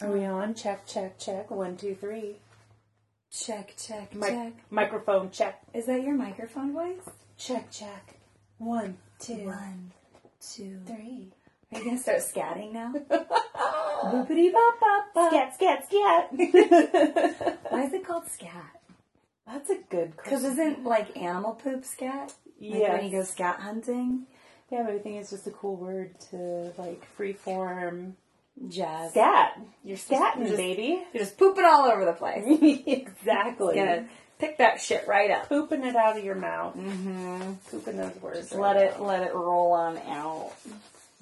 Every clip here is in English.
Are we on? Check, check, check. One, two, three. Check, check, Mic- check. Microphone check. Is that your microphone voice? Check, check. One, two, One, two, three. Are you gonna start scatting now? Boopity bop bop bop. Scat, scat, scat. Why is it called scat? That's a good Because question. isn't like animal poop scat? Like Yes. when you go scat hunting? Yeah, but I think it's just a cool word to like freeform. Jazz. Scat. You're scatting, just- baby. You're just pooping all over the place. exactly. Gonna pick that shit right up. Pooping it out of your mouth. Mm-hmm. Pooping those words. Let it let it roll on out.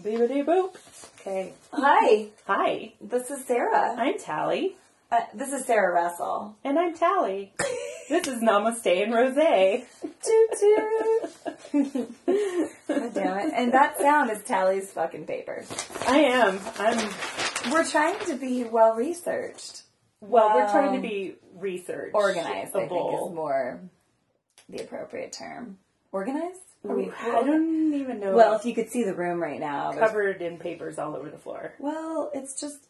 Beepity boop. Okay. Hi, Hi. this is Sarah. I'm Tally. Uh, this is Sarah Russell. And I'm Tally. this is Namaste and Rose. Toot toot. God damn it! And that sound is Tally's fucking papers. I am. I'm. We're trying to be well researched, Well, we're trying to be research organized. I think is more the appropriate term. Organized? Are we- I don't even know. Well, if you could see the room right now, there's- covered in papers all over the floor. Well, it's just,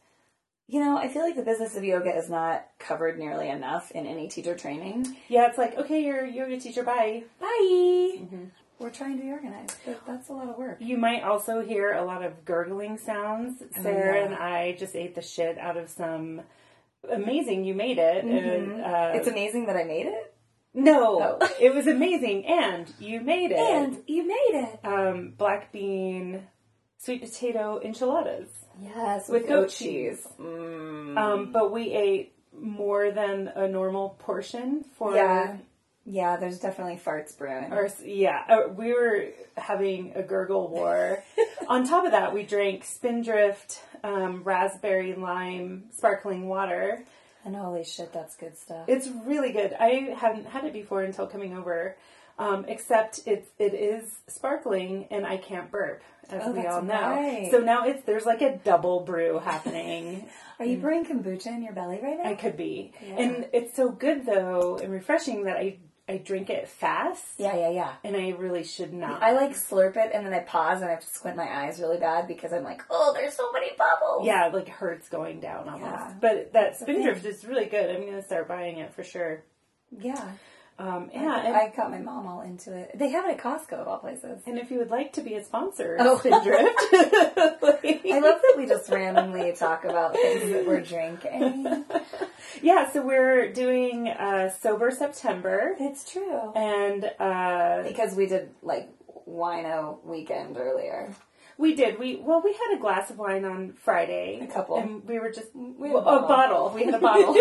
you know, I feel like the business of yoga is not covered nearly enough in any teacher training. Yeah, it's like okay, you're a yoga teacher. Bye. Bye. We're trying to be organized, but that's a lot of work. You might also hear a lot of gurgling sounds. Sarah yeah. and I just ate the shit out of some amazing. You made it. And, uh, It's amazing that I made it. no, Oh. it was amazing, and you made it. And you made it. um, black bean, sweet potato enchiladas. Yes, With with goat goat cheese. Mm. Um, but we ate more than a normal portion for Yeah. Yeah, there's definitely farts brewing. Or, yeah, uh, we were having a gurgle war. On top of that, we drank Spindrift um, raspberry lime sparkling water. and holy shit, that's good stuff. It's really good. I hadn't had it before until coming over, um, except it's it is sparkling and I can't burp, as Oh, we all know. right. So now it's there's like a double brew happening. Are you mm. brewing kombucha in your belly right now? I could be, Yeah. and it's so good though and refreshing that I I drink it fast, yeah, yeah, yeah. and I really should not. I like slurp it and then I pause and I have to squint my eyes really bad because I'm like, oh, there's so many bubbles. Yeah, like hurts going down almost. Yeah. But that Spindrift is really good. I'm gonna start buying it for sure. Yeah. Um, Yeah. and, I got my mom all into it. They have it at Costco of all places. and if you would like to be a sponsor, Oh. Spindrift. I love that we just randomly talk about things that we're drinking. yeah, so we're doing uh, sober September, It's true. and uh, Because we did like wino weekend earlier. we did we well we had a glass of wine on Friday, A couple. and we were just We well, a bottle. bottle. We had a bottle.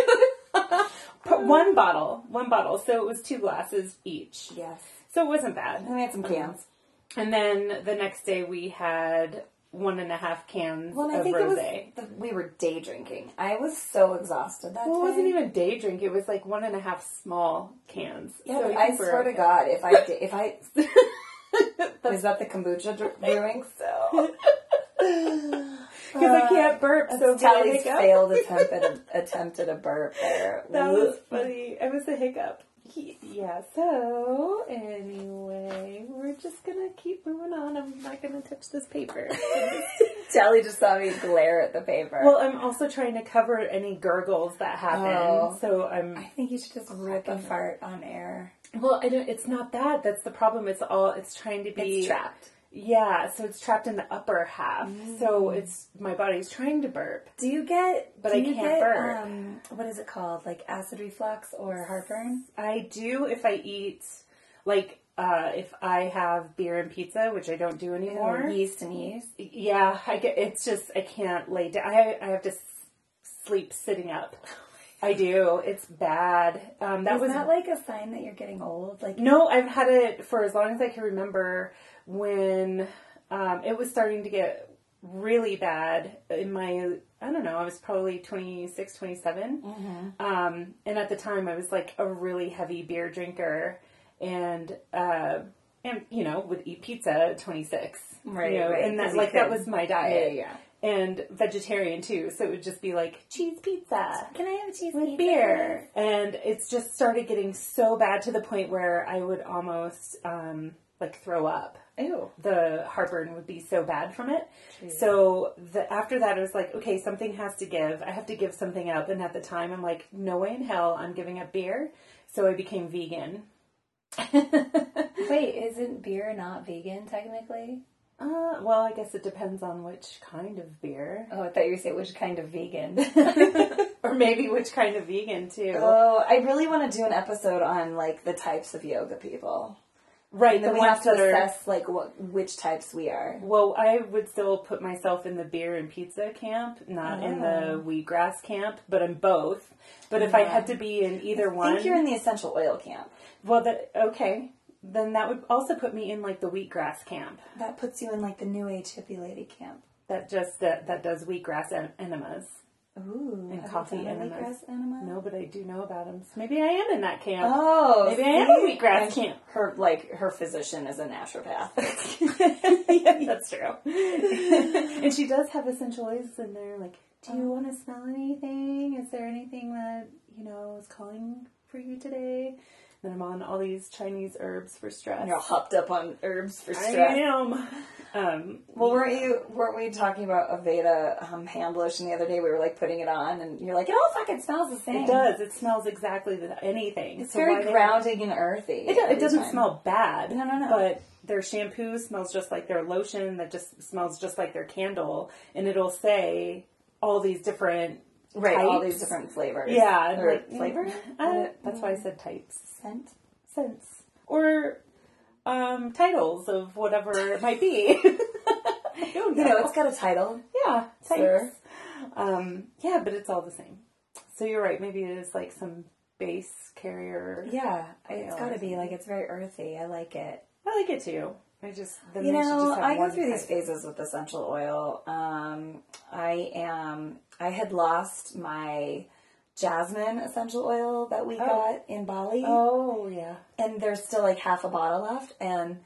Put one bottle, one bottle. So it was two glasses each. Yes. So it wasn't bad. And we had some cans. Uh-huh. And then the next day we had one and a half cans Well, of was rosé. we were day drinking. I was so exhausted that Well, it wasn't even day drink. It was like one and a half small cans. Yeah, So I swear to God, if I di- if I is that the kombucha brewing? So because I can't uh, burp. So Tally's failed attempt at a, attempt at a burp there. That was funny. It was a hiccup. Yeah. So anyway, we're just gonna keep moving on. I'm not gonna touch this paper. Tally just saw me glare at the paper. well, I'm also trying to cover any gurgles that happen. Oh. So I'm I think you should just rip a fart on air. Well, I don't, it's not that. That's the problem. It's all. It's trying to be It's trapped. Yeah, so it's trapped in the upper half. So it's my body's trying to burp. Do you get? But do I you can't get, burp. Um, what is it called? Like acid reflux or heartburn? I do if I eat, like, uh, if I have beer and pizza, which I don't do anymore. Or yeast and yeast? Yeah, I get. It's just I can't lay down. I I have to s- sleep sitting up. I do. It's bad. Um, that Is was that like a sign that you're getting old? Like No, I've had it for as long as I can remember when um, it was starting to get really bad in my, I don't know, I was probably 26, 27. Um, and at the time I was like a really heavy beer drinker and, uh, and you know, would eat pizza at 26. Right, you know, right, And that, like, that was my diet. Yeah, And vegetarian too. So it would just be like cheese pizza Can I have a cheese with pizza? beer. And it's just started getting so bad to the point where I would almost um, like throw up. Ew, the heartburn would be so bad from it. So the, after that, it was like, okay, something has to give. I have to give something up. And at the time, I'm like, no way in hell, I'm giving up beer. So I became vegan. Wait, isn't beer not vegan technically? Uh, well, I guess it depends on which kind of beer, Oh, I thought you were saying which kind of vegan. or maybe which kind of vegan too. oh, I really want to do an episode on like the types of yoga people. Right, And then the we have to that are. assess like what which types we are. Well, I would still put myself in the beer and pizza camp, not in the Oh. wheatgrass camp, but in both. But if I uh-huh. had to be in either I one, I think you're in the essential oil camp. well, that okay, then that would also put me in like the wheatgrass camp. That puts you in like the new age hippie lady camp. That just that that does wheatgrass en- enemas. Ooh, And coffee enemas. enema? No, but I do know about them. So maybe I am in that camp. Oh, Maybe I am a see? wheatgrass And camp. Her like her physician is a naturopath. yeah, that's true. and she does have essential oils in there. Like, do you want to smell anything? Is there anything that you know is calling for you today? Then I'm on all these Chinese herbs for stress. You're all hopped up on herbs for stress. I am. Um, Well, weren't you weren't we talking about Aveda um, hand lotion the other day? We were like putting it on, and you're like, it all fucking smells the same. it does. It smells exactly the, anything. It's So very grounding and earthy. It, it doesn't time. smell bad. No, no, no. But their shampoo smells just like their lotion. That just smells just like their candle, and it'll say all these different right. All these different flavors. Yeah, and or like flavor. Uh, that's why I said types, Scent. sense, or um, titles of whatever it might be. Don't You know, it's got a title. yeah, types. Um, yeah, but it's all the same. So you're right. Maybe it is like some base carrier. Yeah, it's got to be like it's very earthy. I like it. I like it too. I just You know, I go through these phases with essential oil. Um, I am. I had lost my jasmine essential oil that we got in Bali, Oh yeah. and there's still like half a bottle left, and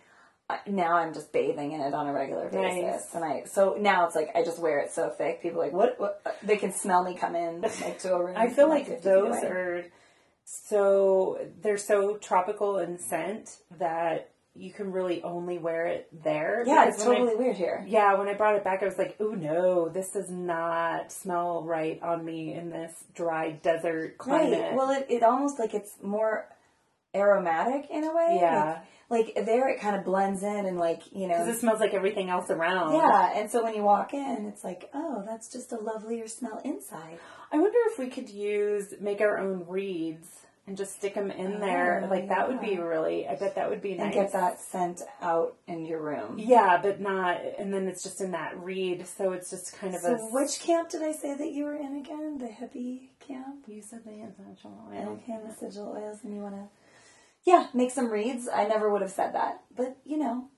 I, now I'm just bathing in it on a regular basis. Nice. And I so now it's like I just wear it so thick. People are like what? what? They can smell me come in like to a room. I feel from, like those are so they're so tropical in scent that you can really only wear it there. yeah, it's when I- totally weird here. yeah, when I brought it back, I was like, "Oh no, this does not smell right on me in this dry desert climate." Right. Well, it, it almost like it's more aromatic in a way. Yeah. Like, like there, it kind of blends in and like you know. because it smells like everything else around. Yeah, and so when you walk in, it's like, oh, that's just a lovelier smell inside. I wonder if we could use make our own reeds and just stick them in oh. there. Oh, Like that would be really. I bet that would be nice. And get that scent out in your room. Yeah, but not, and then it's just in that reed, so it's just kind of So, a. which camp did I say that you were in again? The hippie camp? You said the essential oil. Okay, the essential oils, and you want to, yeah, make some reeds. I never would have said that, but you know,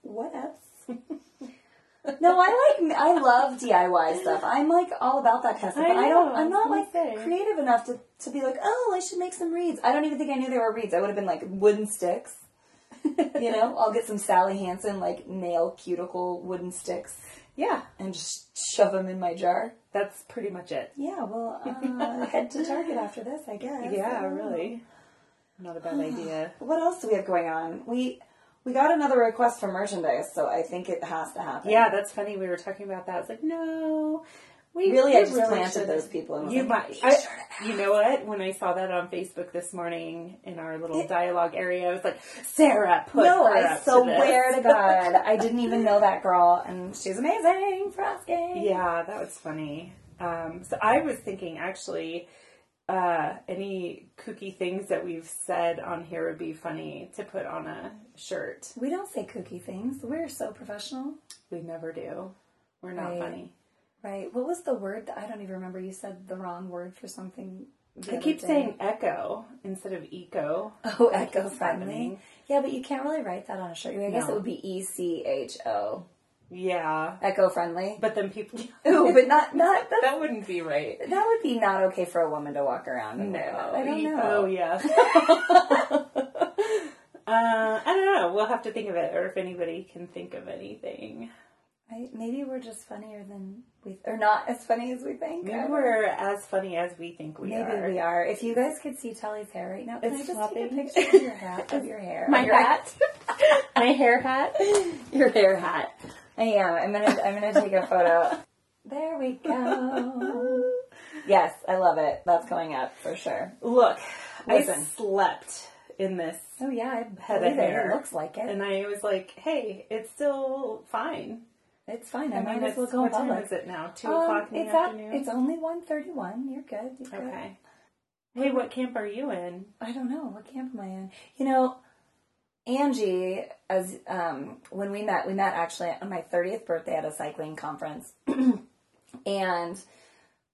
what else? no, I like, I love DIY stuff. I'm like all about that kind of stuff. I but I don't. I'm not like say. creative enough to, to be like, oh, I should make some reeds. I don't even think I knew they were reeds. I would have been like wooden sticks. you know, I'll get some Sally Hansen like nail cuticle wooden sticks Yeah, and just shove them in my jar. that's pretty much it. Yeah, well, uh, head to Target after this, I guess. Yeah, really. Not a bad idea. What else do we have going on? We we got another request for merchandise, so I think it has to happen. Yeah, that's funny. We were talking about that. I was like, no. We Really, we I just really planted should- those people. And You like, might. I, you know what? When I saw that on Facebook this morning in our little dialogue area, I was like, Sarah, put No, her I up to this." swear to God, I didn't even know that girl, and she's amazing for asking. Yeah, that was funny. Um, so I was thinking actually, uh, any kooky things that we've said on here would be funny to put on a shirt. We don't say kooky things. We're so professional, We never do. We're not Right. funny. right? What was the word? That, I don't even remember. You said the wrong word for something. I keep day. saying echo instead of eco. Oh, echo friendly. Yeah, but you can't really write that on a shirt. I guess No. it would be E C H O. Yeah, Eco friendly. but then people. Ooh, but not not that, that wouldn't be right. that would be not okay for a woman to walk around. No. I don't know. Oh yeah. uh, I don't know. We'll have to think of it, or if anybody can think of anything. I, maybe we're just funnier than we, or not as funny as we think. Maybe we're as funny as we think we Maybe are. Maybe we are. If you guys could see Tally's hair right now, can It's I just flopping. take a picture of your hat? Of your hair. My your hat. My hair hat. your hair hat. I am. I'm gonna. I'm gonna take a photo. There we go. Yes, I love it. That's going up for sure. Look, I Listen. slept in this Oh yeah, I Head of believe it. hair. It looks like it. and I was like, hey, it's still fine. It's fine. I, I might mean, as well go what time public. is it now? Two Um, o'clock in the it's at- afternoon? it's only 1.31. You're good. You're good. okay. Hey, what camp are you in? I don't know. What camp am I in? You know, Angie, as um, when we met, we met actually on my 30th birthday at a cycling conference. and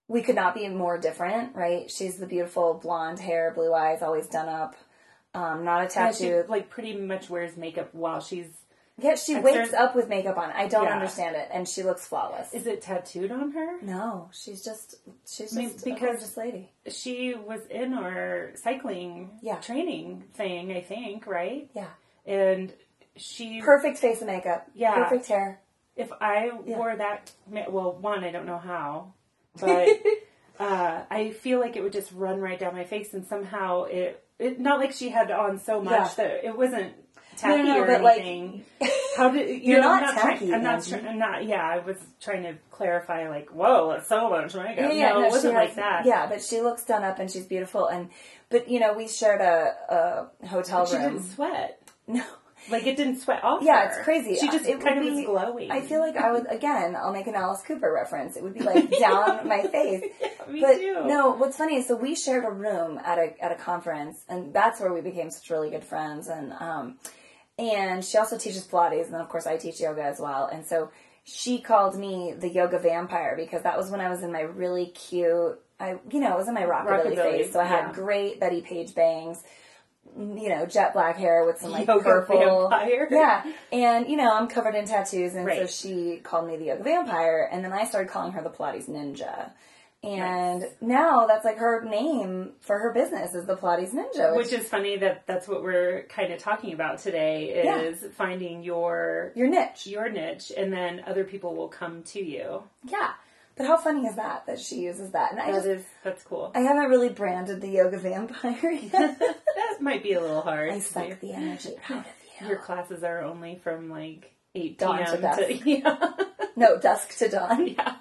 we could not be more different, right? She's the beautiful blonde hair, blue eyes, always done up, um, not a Yeah, she tattoo. like pretty much wears makeup while she's. Yeah, she wakes up with makeup on. I don't Yeah. understand it, and she looks flawless. Is it tattooed on her? no, she's just she's I mean, just because- a gorgeous lady. She was in our cycling Yeah. training thing, I think, right? Yeah, And she, perfect face and makeup. Yeah. perfect hair. if I wore that, ma- well, one, I don't know how, but uh, I feel like it would just run right down my face, and somehow it, it not like she had on so much Yeah. that it wasn't tacky no, no, or but, like. How did you You're know, not I'm not trying- tacky, I'm not. Try- I'm not. Yeah, I was trying to clarify. Like, whoa, that's so much makeup. Yeah, no, it wasn't she like that. Yeah, but she looks done up and she's beautiful. And but you know, we shared a, a hotel she room. didn't sweat. No, Like it didn't sweat off. yeah, her. it's crazy. She just It kind of would was be- glowing. I feel like I would again. I'll make an Alice Cooper reference. It would be like down my face. me but too. no, what's funny is so we shared a room at a at a conference, and that's where we became such really good friends. And um, and she also teaches Pilates, and then of course I teach yoga as well. And so she called me the yoga vampire because that was when I was in my really cute. I you know it was in my rockabilly, Rockabilly, phase, so I had yeah. great Bettie Page bangs. You know, jet black hair with some like Yoga purple. vampire. Yeah, and you know I'm covered in tattoos, and so she called me the yoga vampire, and then I started calling her the Pilates ninja. And now that's like her name for her business is the Pilates Ninja, which, Which is funny that that's what we're kind of talking about today Yeah. is finding your your niche. your niche, and then other people will come to you. Yeah. But how funny is that that she uses that? And I just is that's cool. I haven't really branded the yoga vampire yet. that might be a little hard. I suck the energy out of you. Your classes are only from like eight Dawn p.m. to dusk. yeah. No, dusk to dawn. yeah.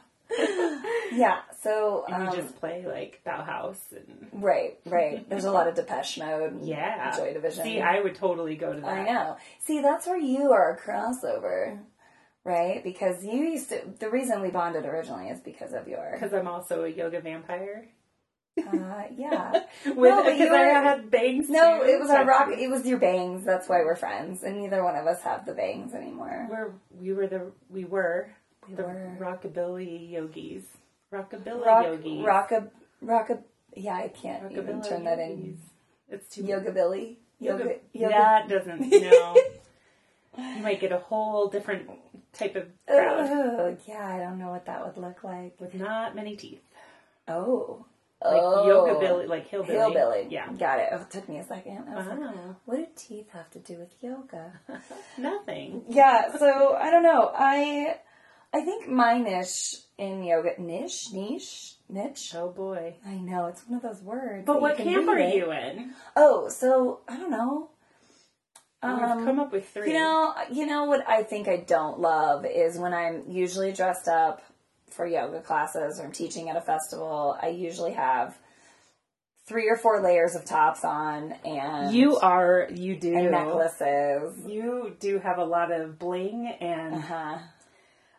Yeah. So um, you just play like Bauhaus and right, right. There's a lot of Depeche Mode. and yeah, Joy Division. See, I would totally go to that. I know. See, that's where you are a crossover, right? Because you used to. The reason we bonded originally is because of your. because I'm also a yoga vampire. Uh, yeah. With No, but because you I were- had bangs. No, too. it was our rock. It was your bangs. That's why we're friends, and neither one of us have the bangs anymore. We're we were the we were We the were. rockabilly yogis. Rockabilly Rock, yogis. rocka, rocka. Yeah, I can't even turn that in. It's too Yoga Billy. Yoga. yoga. That doesn't. No. you might get a whole different type of crowd Ugh, yeah, I don't know what that would look like. with not many teeth, Oh. like oh. yoga billy, like hillbilly. Hillbilly. Yeah. Got it. Oh, it took me a second. I was like, ah. what do teeth have to do with yoga? Nothing. yeah, so I don't know. I I think my niche in yoga niche niche niche. Oh boy. I know it's one of those words. But what can camp are it. you in? Oh, so I don't know. We've Um, come up with three. You know, you know what I think I don't love is when I'm usually dressed up for yoga classes or I'm teaching at a festival. I usually have three or four layers of tops on and you are. You do. necklaces. You do have a lot of bling and Uh-huh.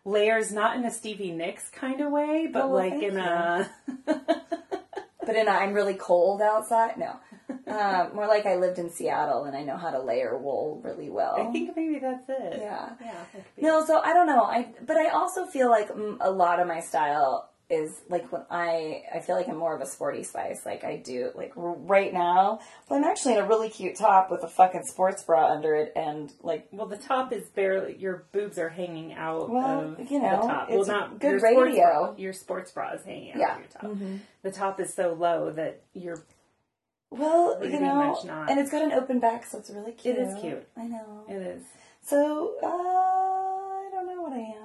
Layers, not in a Stevie Nicks kind of way, but Oh, well, like in you. a. But in a, I'm really cold outside. No, um, more like I lived in Seattle and I know how to layer wool really well. I think maybe that's it. Yeah. Yeah. that could be No, so I don't know. I but I also feel like a lot of my style is like when I I feel like I'm more of a sporty spice. Like I do like right now. But I'm actually in a really cute top with a fucking sports bra under it and like Well, the top is barely. Your boobs are hanging out Well, of you know, the top. it's well, not good your sports radio. Bra, your sports bra is hanging out Yeah. of your top. The top is so low that you're. well, you know, much not. and it's got an open back, so it's really cute. It is cute. I know. It is. So uh, I don't know what I am.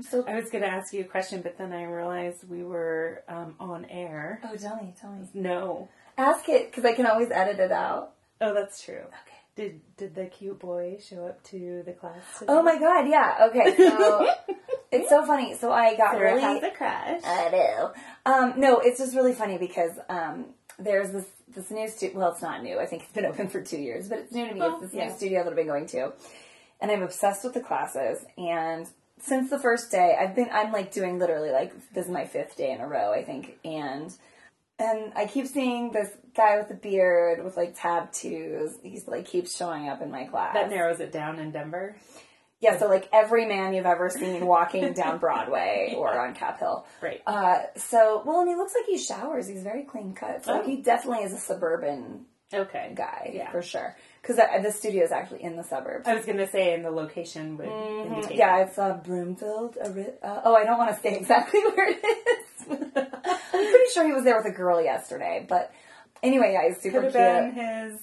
So. I was going to ask you a question, but then I realized we were um, on air. Oh, tell me, tell me. No. Ask it because I can always edit it out. Oh, that's true. Okay. Did did the cute boy show up to the class? Today? Oh my god, yeah. Okay, so it's so funny. So I got Sarah really. has a crush. I do. Um, no, it's just really funny because um, there's this this new studio. Well, it's not new. I think it's been open for two years, but it's new to me. Well, it's this yeah. new studio that I've been going to, and I'm obsessed with the classes. And since the first day, I've been I'm like doing literally like this is my fifth day in a row, I think, and. And I keep seeing this guy with a beard with like tattoos. He's like keeps showing up in my class. that narrows it down in Denver. Yeah, so like every man you've ever seen walking down Broadway or on Cap Hill. Right. Uh, so, well, and he looks like he showers. He's very clean cut. So Oh. he definitely is a suburban Okay. guy, Yeah. for sure. Because the studio is actually in the suburbs. I was going to say, in the location would indicate. Yeah, it's uh, Broomfield. Uh, oh, I don't want to say exactly where it is. I'm pretty sure he was there with a girl yesterday. But anyway, yeah, he's super Could cute. have been his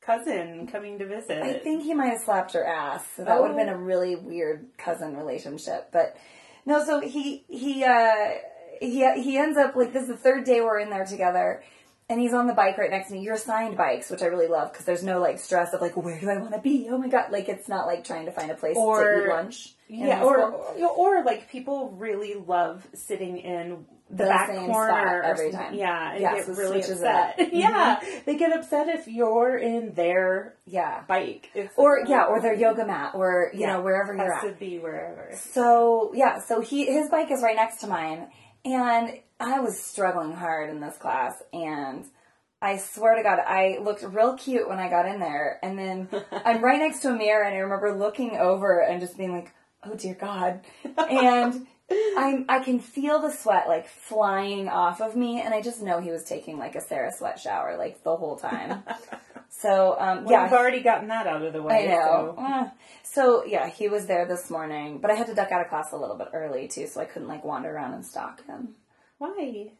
cousin coming to visit. I think he might have slapped her ass. So that would have Oh. been a really weird cousin relationship. But no, so he he uh he he ends up like this is the third day we're in there together. And he's on the bike right next to me. You're assigned bikes, which I really love because there's no like stress of like where do I want to be? Oh my god! Like it's not like trying to find a place to eat lunch. Yeah, or, school. or or like people really love sitting in the, The back same corner spot every time. Yeah, and Yeah, get so really switches it upset. up. Mm-hmm. yeah, they get upset if you're in their yeah, bike. It's or yeah, or their yoga mat, or you Yeah, know wherever you're has at. to be wherever. So yeah, so he his bike is right next to mine, and I was struggling hard in this class, and I swear to God, I looked real cute when I got in there, and then I'm right next to a mirror, and I remember looking over and just being like, "Oh dear God," and. I'm, I can feel the sweat like flying off of me, and I just know he was taking like a Sarah sweat shower like the whole time. So um, Well, yeah, you've already gotten that out of the way. I know. So. Uh, So yeah, he was there this morning, but I had to duck out of class a little bit early too, so I couldn't like wander around and stalk him. Why?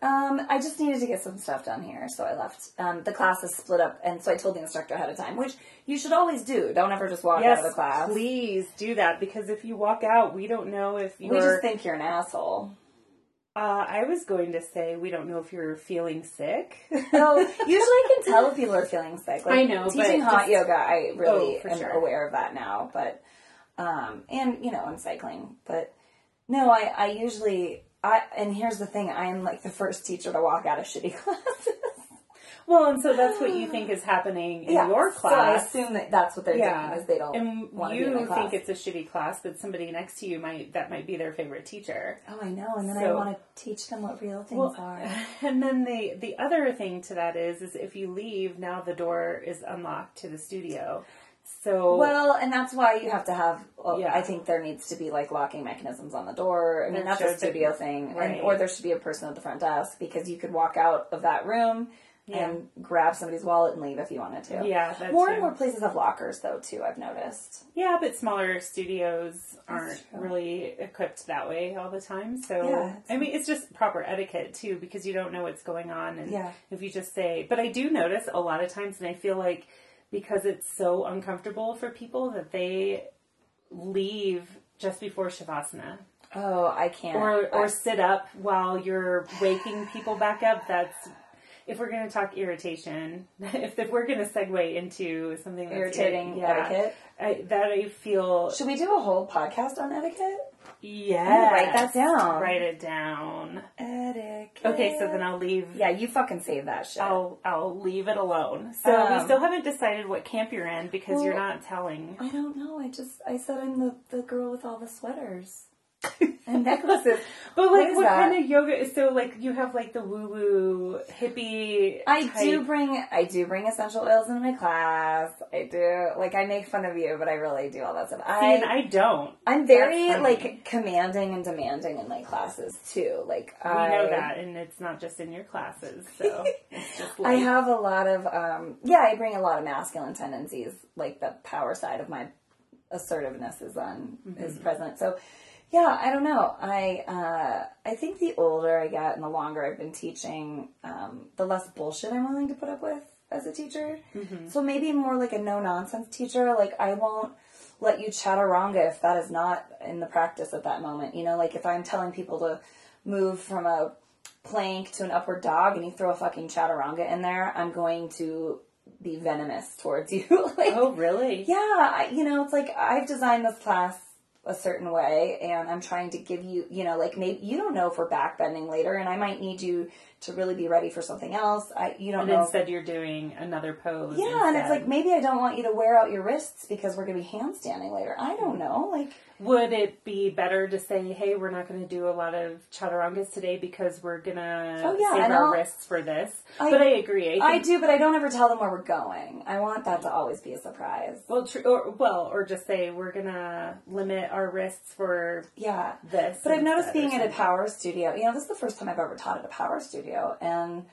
Um, I just needed to get some stuff done here, so I left. Um, the class is split up, and so I told the instructor ahead of time, which you should always do. Don't ever just walk Yes, out of the class. please do that because if you walk out, we don't know if you're. We just think you're an asshole. Uh, I was going to say we don't know if you're feeling sick. No, usually I can tell if people are feeling sick. Like, I know, but teaching hot just- yoga, I really Oh, am sure. aware of that now. But um, and you know, I'm cycling. But no, I I usually I and here's the thing: I am like the first teacher to walk out of shitty classes. Well, and so that's what you um, think is happening in your class. So I assume that that's what they're yeah, doing is they don't and want to be in you think it's a shitty class, but somebody next to you might that might be their favorite teacher. oh, I know, and then I want to teach them what real things Well, are. and then the the other thing to that is is if you leave now the door is unlocked to the studio. So Well, and that's why you have to have. Well, Yeah. I think there needs to be like locking mechanisms on the door. I mean, that's a studio thing, Right. and, or there should be a person at the front desk because you could walk out of that room Yeah. and grab somebody's wallet and leave if you wanted to. Yeah, more too. and more places have lockers though too. I've noticed. Yeah, but smaller studios aren't really equipped that way all the time. So Yeah, I mean, it's just proper etiquette too, because you don't know what's going on, and Yeah. if you just say. But I do notice a lot of times, and I feel like because it's so uncomfortable for people that they leave just before shavasana, Oh, I can't. or or I- sit up while you're waking people back up. That's if we're going to talk irritation, if, if we're going to segue into something irritating yeah, etiquette. I, that I feel Should we do a whole podcast on etiquette? yeah. write that down. Write it down. Etiquette. Okay, so then I'll leave. yeah, you fucking save that shit. I'll I'll leave it alone. So we Um, still haven't decided what camp you're in because you're not telling. I don't know. I just I said I'm the the girl with all the sweaters and necklaces. But like, is what kind of yoga? is So like, you have like the woo woo hippie. I type- do bring I do bring essential oils in my class. I do like I make fun of you, but I really do all that stuff. See, and I I don't. I'm very like commanding and demanding in my classes too. Like We I know that, and it's not just in your classes. So it's just I have a lot of um yeah, I bring a lot of masculine tendencies, like the power side of my assertiveness is on Mm-hmm. is present. So yeah, I don't know. I uh I think the older I get and the longer I've been teaching, um, the less bullshit I'm willing to put up with as a teacher. Mm-hmm. So maybe more like a no nonsense teacher. Like I won't let you chaturanga if that is not in the practice at that moment. You know, like if I'm telling people to move from a plank to an upward dog and you throw a fucking chaturanga in there, I'm going to be venomous towards you. like, Oh, really? yeah, I, you know, it's like I've designed this class a certain way and I'm trying to give you, you know, like maybe you don't know if we're backbending later and I might need you to really be ready for something else. I you don't And know. instead, you're doing another pose. yeah, and it's like maybe I don't want you to wear out your wrists because we're going to be handstanding later. I don't mm. know. Like Would it be better to say, "Hey, we're not going to do a lot of chaturangas today because we're gonna Oh, yeah, save our I'll- wrists for this"? I- but I agree. I I do, but I don't ever tell them where we're going. I want that to always be a surprise. well, tr- or well, or just say we're gonna limit our wrists for Yeah. this. But I've noticed being at a power studio, you know, this is the first time I've ever taught at a power studio. And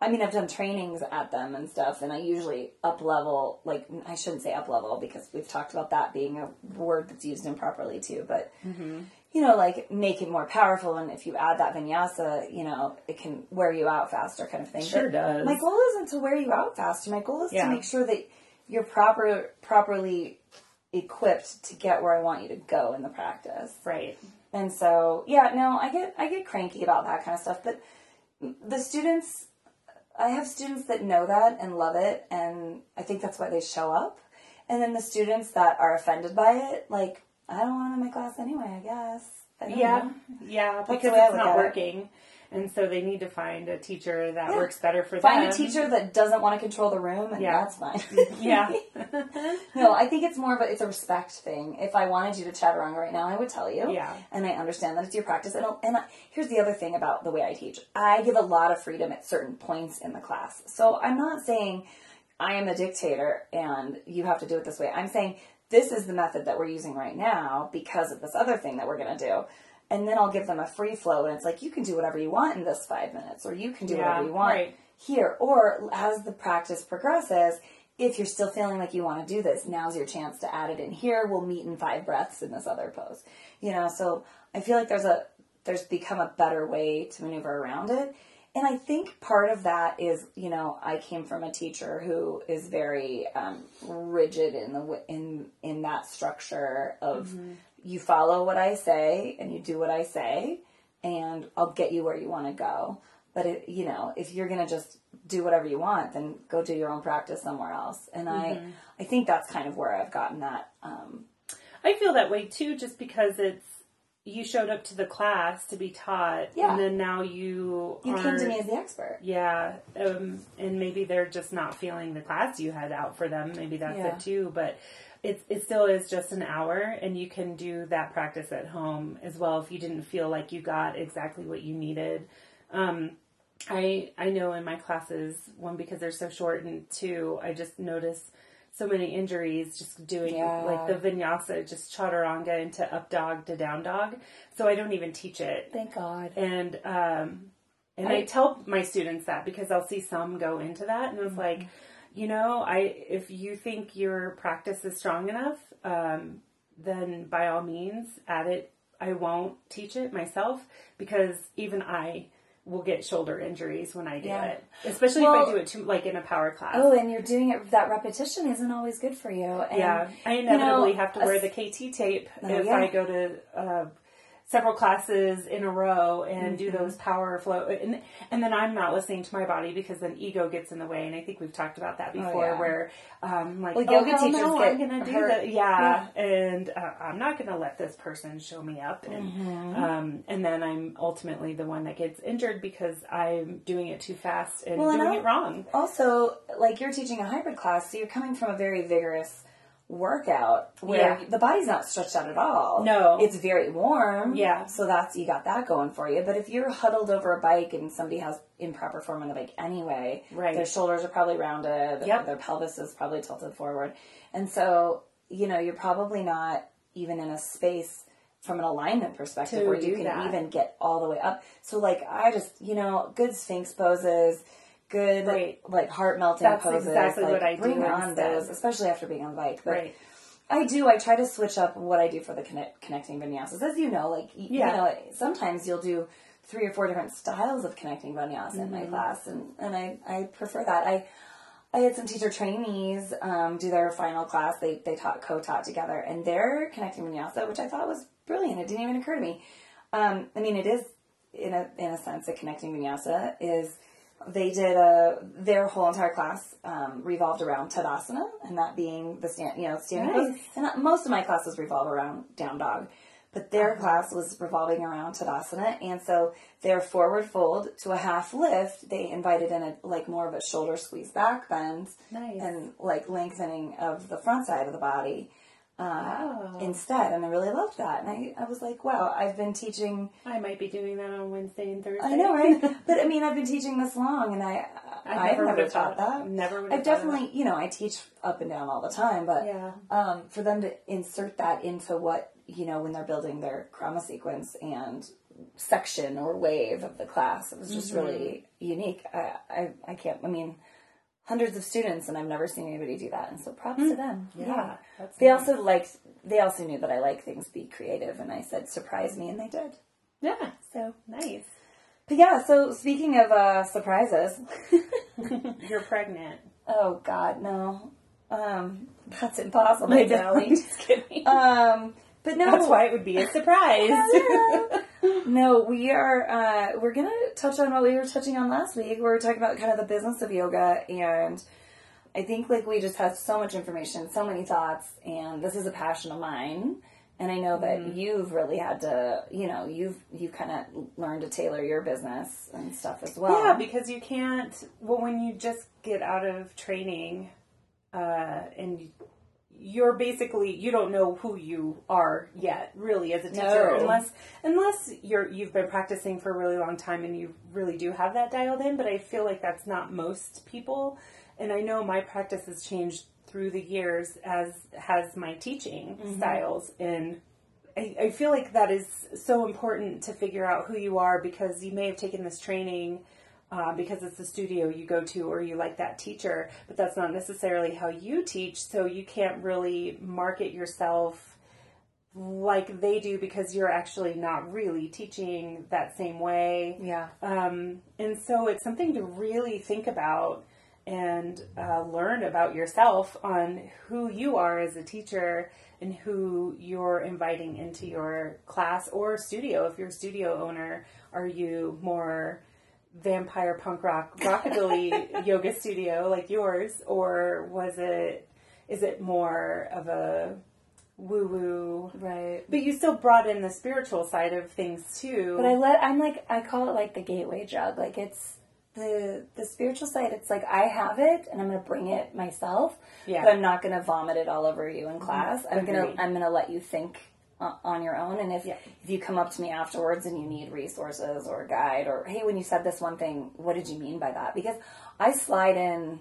I mean, I've done trainings at them and stuff, and I usually up level, like, I shouldn't say up level because we've talked about that being a word that's used improperly too, but, Mm-hmm. you know, like make it more powerful. And if you add that vinyasa, you know, it can wear you out faster kind of thing. Sure But does. My goal isn't to wear you out faster. My goal is Yeah. to make sure that you're proper, properly equipped to get where I want you to go in the practice. right. And so, yeah, no, I get I get cranky about that kind of stuff, but the students I have students that know that and love it and I think that's why they show up. And then the students that are offended by it, like, I don't want them in my class anyway, I guess. I Yeah, know. yeah, because it's not working. it. And so they need to find a teacher that Yeah. works better for Find them. Find a teacher that doesn't want to control the room and Yeah. that's fine. Yeah. no, I think it's more of a it's a respect thing. If I wanted you to chaturanga right now, I would tell you. Yeah. And I understand that it's your practice. And, and I, here's the other thing about the way I teach. I give a lot of freedom at certain points in the class. So I'm not saying I am a dictator and you have to do it this way. I'm saying this is the method that we're using right now because of this other thing that we're going to do. And then I'll give them a free flow and it's like you can do whatever you want in this 5 minutes or you can do Yeah, whatever you want right. here. Or as the practice progresses, if you're still feeling like you want to do this, now's your chance to add it in here. We'll meet in five breaths in this other pose. You know, so I feel like there's a there's become a better way to maneuver around it. And I think part of that is, you know, I came from a teacher who is very um, rigid in the in in that structure of you follow what I say and you do what I say, and I'll get you where you want to go. But it, you know, if you're gonna just do whatever you want, then go do your own practice somewhere else. And I, I think that's kind of where I've gotten that. Um, I feel that way too, just because it's you showed up to the class to be taught, Yeah. and then now you you came to me as the expert. Yeah, um, and maybe they're just not feeling the class you had out for them. Maybe that's Yeah. it too. But it it still is just an hour, and you can do that practice at home as well if you didn't feel like you got exactly what you needed. Um, I I know in my classes one because they're so short, and two I just notice so many injuries just doing Yeah. like the vinyasa, just chaturanga into up dog to down dog. So I don't even teach it Thank God. and um and I, I- tell my students that because I'll see some go into that and it's Mm-hmm. like you know I if you think your practice is strong enough um then by all means add it I won't teach it myself because even I will get shoulder injuries when I do Yeah. it especially if I do it too like in a power class Oh, and you're doing it. That repetition isn't always good for you. And, yeah, I inevitably have to wear the KT tape Oh, if yeah. I go to uh, several classes in a row and do Mm-hmm. those power flow, and and then I'm not listening to my body because then ego gets in the way, and I think we've talked about that before, Oh, yeah. where um, like Well, oh, yoga teachers no, I'm gonna do hurt. that, yeah, and uh, I'm not gonna let this person show me up, and Mm-hmm. um, and then I'm ultimately the one that gets injured because I'm doing it too fast and Well, and doing I'll- it wrong. also, like you're teaching a hybrid class, so you're coming from a very vigorous workout where Yeah. the body's not stretched out at all. No. It's very warm. Yeah. So that's you got that going for you. But if you're huddled over a bike and somebody has improper form on the bike anyway, Right. their shoulders are probably rounded, Yep. their pelvis is probably tilted forward. And so, you know, you're probably not even in a space from an alignment perspective To where you can that. even get all the way up. So like I just, you know, good sphinx poses, good Right. like heart melting That's poses. exactly like, what I do bring on instead. those, especially after being on the bike. But Right. I do. I try to switch up what I do for the connect, connecting vinyasas. As you know, like Yeah. you know, sometimes you'll do three or four different styles of connecting vinyasa in Mm-hmm. my class, and and I I prefer that. I I had some teacher trainees um, do their final class. They they taught co-taught together, and their connecting vinyasa, which I thought was brilliant. It didn't even occur to me. Um, I mean, it is in a in a sense a connecting vinyasa is they did a their whole entire class um, revolved around tadasana, and that being the stand you know standing Nice. pose. And that- most of my classes revolve around down dog. But their class was revolving around Tadasana, and so their forward fold to a half lift, they invited in a like more of a shoulder squeeze back bend, Nice. and like lengthening of the front side of the body uh, Wow. instead. And I really loved that. And I, I was like, wow, I've been teaching. I might be doing that on Wednesday and Thursday. I know, right? but I mean, I've been teaching this long, and I I never never, would've taught that. never I've definitely, you know, I teach up and down all the time, but Yeah. um, for them to insert that into what you know when they're building their krama sequence and section or wave of the class, it was just Mm-hmm. really unique. I, I I can't. I mean, hundreds of students, and I've never seen anybody do that, and so props to them. Yeah, that's they nice. also liked. They also knew that I like things be creative, and I said surprise me, and they did. Yeah. So, Nice. but yeah. So speaking of uh, surprises. You're pregnant. Oh God, no. Um, that's impossible. I. Just kidding. Um, but no, That's why it would be a surprise. No, we are. Uh, we're gonna touch on what we were touching on last week. We were talking about kind of the business of yoga, and I think like we just have so much information, so many thoughts, and this is a passion of mine. And I know that you've really had to, you know, you've you've kind of learned to tailor your business and stuff as well. Yeah, because you can't. Well, when you just get out of training, uh, and you're basically you don't know who you are yet, really, as a teacher, No. unless unless you're you've been practicing for a really long time and you really do have that dialed in. But I feel like that's not most people, and I know my practice has changed through the years, as has my teaching mm-hmm. styles and. I, I feel like that is so important to figure out who you are because you may have taken this training uh, because it's the studio you go to or you like that teacher, but that's not necessarily how you teach. So you can't really market yourself like they do because you're actually not really teaching that same way. yeah, Um, and so it's something to really think about and uh, learn about yourself on who you are as a teacher and who you're inviting into your class or studio. If you're a studio owner, are you more vampire punk rock rockabilly yoga studio like yours, or was it? Is it more of a woo woo? right. But you still brought in the spiritual side of things too. But I let I'm like I call it like the gateway drug. Like it's the the spiritual side. It's like I have it and I'm gonna bring it myself. Yeah. But I'm not gonna vomit it all over you in class. I'm gonna I'm gonna let you think uh, on your own. And if Yeah. if you come up to me afterwards and you need resources or a guide or hey, when you said this one thing, what did you mean by that? Because I slide in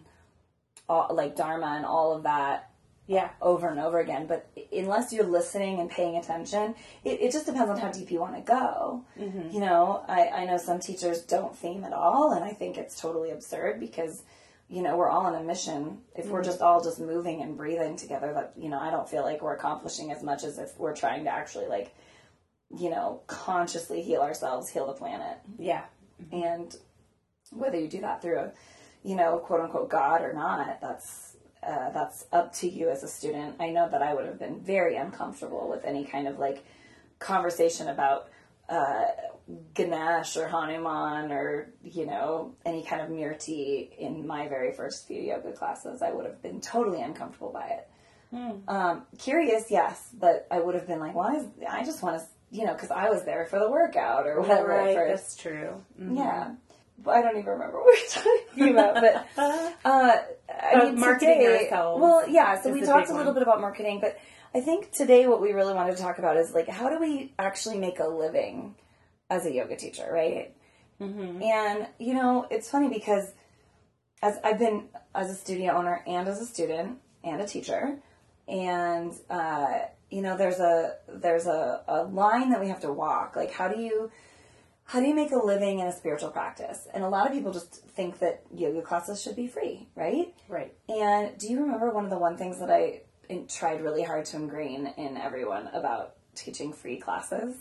all, like dharma and all of that yeah. over and over again. But unless you're listening and paying attention, it, it just depends on how deep you want to go. You know, I, I know some teachers don't theme at all, and I think it's totally absurd because, you know, we're all on a mission. If we're just all just moving and breathing together, that, you know, I don't feel like we're accomplishing as much as if we're trying to actually, like, you know, consciously heal ourselves, heal the planet. Yeah. And whether you do that through a, you know, quote unquote God or not, that's uh, that's up to you as a student. I know that I would have been very uncomfortable with any kind of like conversation about uh, Ganesh or Hanuman or you know any kind of Murti in my very first few yoga classes. I would have been totally uncomfortable by it. Um, curious, yes, but I would have been like, why? Is, I just want to, you know, because I was there for the workout or whatever. at Right, first. that's true. Mhm. Yeah. I don't even remember what we were talking about. But uh, I Uh, mean, marketing today, Well, yeah. So we talked a little one. bit about marketing, but I think today what we really wanted to talk about is like how do we actually make a living as a yoga teacher, right? Mm-hmm. And you know, it's funny because as I've been as a studio owner and as a student and a teacher, and uh, you know, there's a there's a, a line that we have to walk. Like, how do you how do you make a living in a spiritual practice? And a lot of people just think that yoga classes should be free, right? Right. And do you remember one of the one things that I tried really hard to ingrain in everyone about teaching free classes?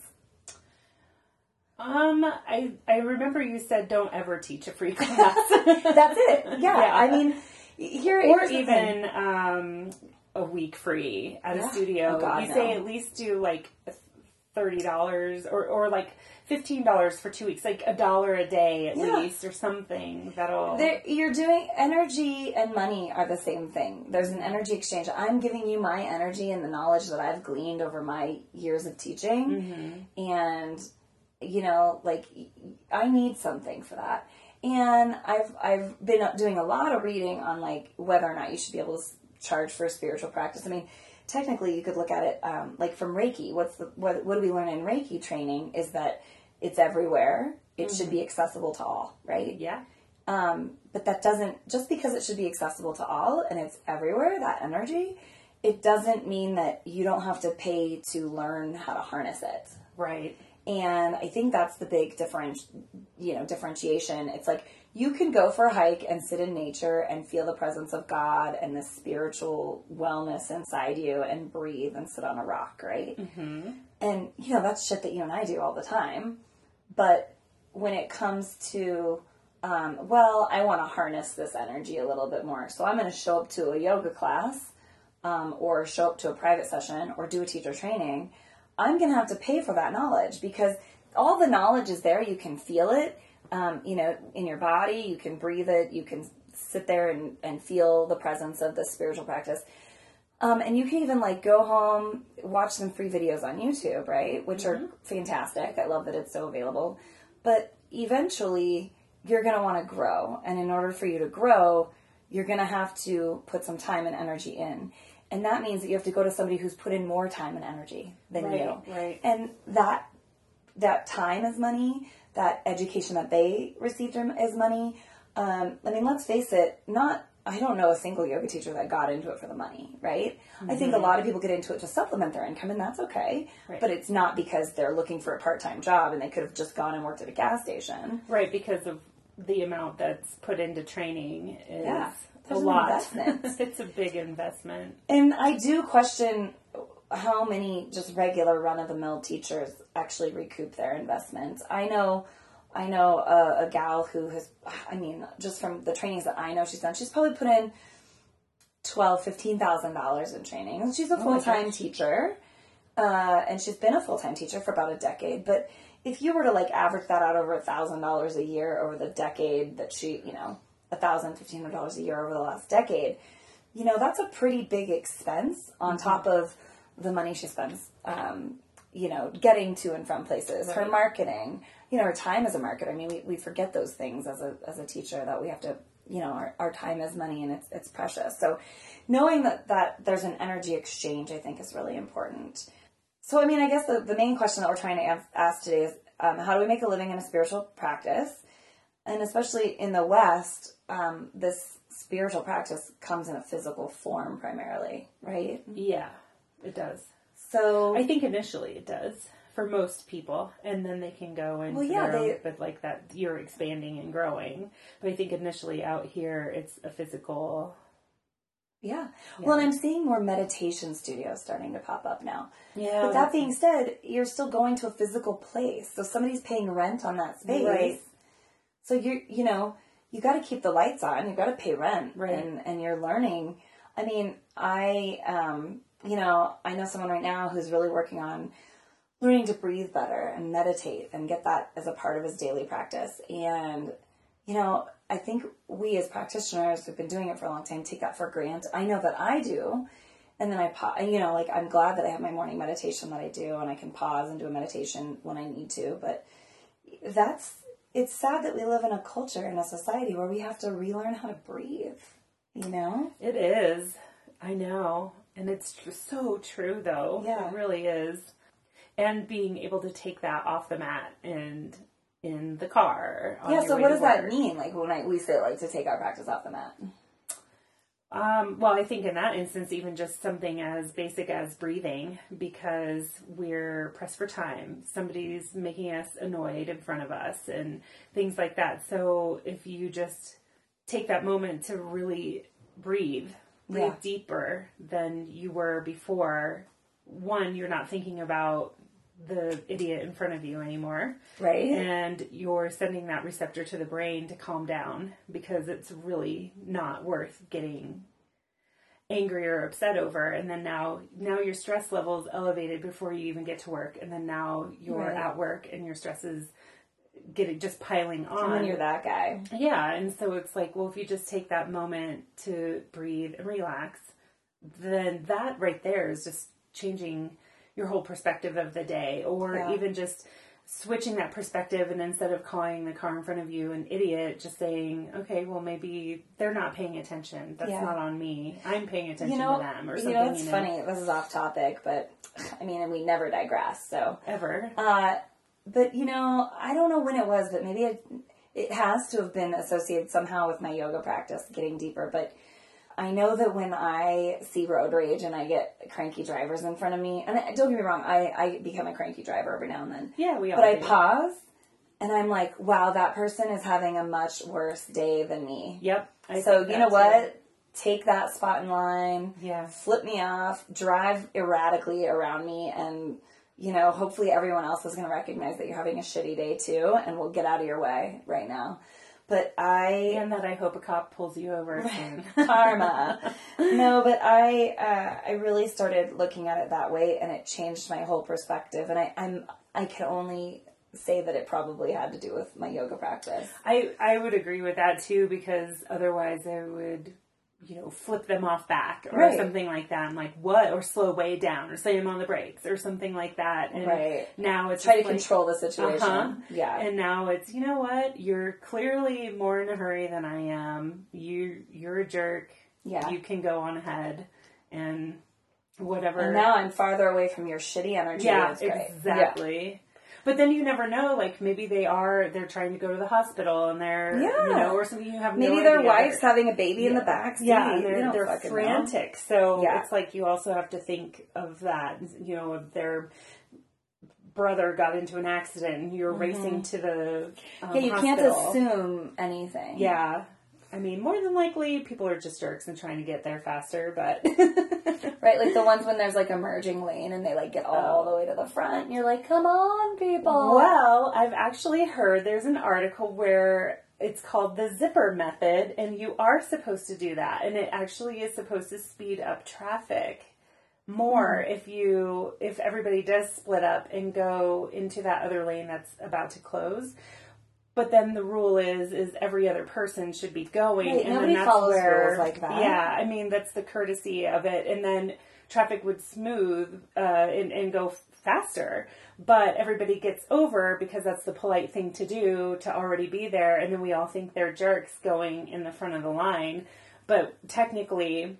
Um, I I remember you said don't ever teach a free class. That's it. Yeah. Yeah. I mean, here or even um, a week free at Yeah. a studio. Oh, God, you no. say at least do like thirty dollars or or like fifteen dollars for two weeks, like a dollar a day at Yeah. least, or something that'll. There, you're doing energy and money are the same thing. There's an energy exchange. I'm giving you my energy and the knowledge that I've gleaned over my years of teaching, and you know, like I need something for that. And I've I've been doing a lot of reading on like whether or not you should be able to charge for a spiritual practice. I mean, technically, you could look at it um, like from Reiki. What's the what, what do we learn in Reiki training is that it's everywhere. It should be accessible to all, right? yeah. Um, but that doesn't just because it should be accessible to all and it's everywhere that energy it doesn't mean that you don't have to pay to learn how to harness it Right. And i think that's the big different you know differentiation. It's like you can go for a hike and sit in nature and feel the presence of god and the spiritual wellness inside you and breathe and sit on a rock right? Mm-hmm. and you know that's shit that you and i do all the time. But when it comes to um, well i want to harness this energy a little bit more so i'm going to show up to a yoga class um, or show up to a private session or do a teacher training i'm going to have to pay for that knowledge because all the knowledge is there you can feel it um, you know in your body you can breathe it you can sit there and, and feel the presence of the spiritual practice um, and you can even like go home, watch some free videos on YouTube, right? Which are fantastic. I love that it's so available. But eventually, you're going to want to grow. And in order for you to grow, you're going to have to put some time and energy in. And that means that you have to go to somebody who's put in more time and energy than Right, you. right. And that that time is money. That education that they received is money. Um, I mean, let's face it. Not I don't know a single yoga teacher that got into it for the money, right? I think a lot of people get into it to supplement their income, and that's okay. Right. But it's not because they're looking for a part time job and they could have just gone and worked at a gas station. Right, because of the amount that's put into training is Yeah, there's an lot. investment. it's a big investment. And I do question how many just regular run of the mill teachers actually recoup their investments. I know, I know a, a gal who has, I mean, just from the trainings that I know she's done, she's probably put in twelve, fifteen thousand dollars in training. She's a full time gosh. teacher, uh, and she's been a full time teacher for about a decade. But if you were to like average that out over a thousand dollars a year over the decade that she, you know, a thousand, fifteen hundred dollars a year over the last decade, you know, that's a pretty big expense on top of the money she spends, um, you know, getting to and from places, her marketing, you know, her time as a marketer. I mean, we, we forget those things as a, as a teacher that we have to, you know, our, our time is money and it's, it's precious. So knowing that, that there's an energy exchange, I think is really important. So, I mean, I guess the, the main question that we're trying to ask, ask today is um, how do we make a living in a spiritual practice? And especially in the West, um, this spiritual practice comes in a physical form primarily, right? Yeah, it does. So, I think initially it does for most people, and then they can go and Well, yeah, their own, but like that you're expanding and growing. But I think initially out here it's a physical. yeah. Well, and I'm seeing more meditation studios starting to pop up now. Yeah, But that being said, you're still going to a physical place. So somebody's paying rent on that space. Right. So you're, you know, you got to keep the lights on. You got to pay rent, Right. And and you're learning. I mean, I, um, you know, I know someone right now who's really working on learning to breathe better and meditate and get that as a part of his daily practice. And you know, I think we as practitioners who've been doing it for a long time take that for granted. I know that I do. And then I pause, you know, like I'm glad that I have my morning meditation that I do and I can pause and do a meditation when I need to. But that's, it's sad that we live in a culture in a society where we have to relearn how to breathe, you know? It is. I know. And it's tr- so true, though. Yeah. It really is. And being able to take that off the mat and in the car. yeah, so what does that mean? Like when I, we say like to take our practice off the mat. Um, well, I think in that instance, even just something as basic as breathing, because we're pressed for time. Somebody's making us annoyed in front of us and things like that. So if you just take that moment to really breathe, breathe Yeah. deeper than you were before, one, you're not thinking about the idiot in front of you anymore. Right. And you're sending that receptor to the brain to calm down because it's really not worth getting angry or upset over and then now now your stress level is elevated before you even get to work and then now you're Right. at work and your stress is getting just piling on and then you're that guy. yeah, and so it's like, well, if you just take that moment to breathe and relax, then that right there is just changing your whole perspective of the day, or Yeah. even just switching that perspective and instead of calling the car in front of you an idiot, just saying, okay, well, maybe they're not paying attention. That's Yeah. not on me. I'm paying attention You know, to them, or you something. know, it's funny. This is off topic, but I mean, we never digress. So, Ever. uh, but you know, I don't know when it was, but maybe it, it has to have been associated somehow with my yoga practice, getting deeper. But I know that when I see road rage and I get cranky drivers in front of me, and I, don't get me wrong, I, I become a cranky driver every now and then. Yeah, we all But I do. pause and I'm like, wow, that person is having a much worse day than me. Yep. I So you know what? Take that spot in line. Yeah. Flip me off. Drive erratically around me, and you know, hopefully everyone else is going to recognize that you're having a shitty day too, and will get out of your way right now. But I And that I hope a cop pulls you over soon. karma. no, but I uh, I really started looking at it that way, and it changed my whole perspective. And I, I'm I can only say that it probably had to do with my yoga practice. I I would agree with that too because otherwise I would you know flip them off back or Right. something like that. I'm like what or slow way down or slam on the brakes or something like that. And Right. now it's Try to like, control the situation. uh-huh. Yeah. And now it's you know what you're clearly more in a hurry than I am. You you're a jerk. Yeah. You can go on ahead and whatever. and now I'm farther away from your shitty energy. Yeah, It's great. But then you never know. Like maybe they are they're trying to go to the hospital and they're you know or something you have Maybe no their idea. wife's having a baby in the back seat. yeah and they're, they're fucking know. frantic. So Yeah. it's like you also have to think of that. You know, if their brother got into an accident and you're racing to the um, Mm-hmm. Yeah, you can't assume anything. Yeah. I mean, more than likely, people are just jerks and trying to get there faster, but Right, like the ones when there's like a merging lane and they like get all oh. the way to the front and you're like, come on, people. Well, I've actually heard there's an article where it's called the zipper method, and you are supposed to do that, and it actually is supposed to speed up traffic more hmm. if you if everybody does split up and go into that other lane that's about to close. But then the rule is is every other person should be going, and then that's where like that. yeah, I mean that's the courtesy of it, and then traffic would smooth uh, and, and go faster. But everybody gets over because that's the polite thing to do to already be there, and then we all think they're jerks going in the front of the line. But technically,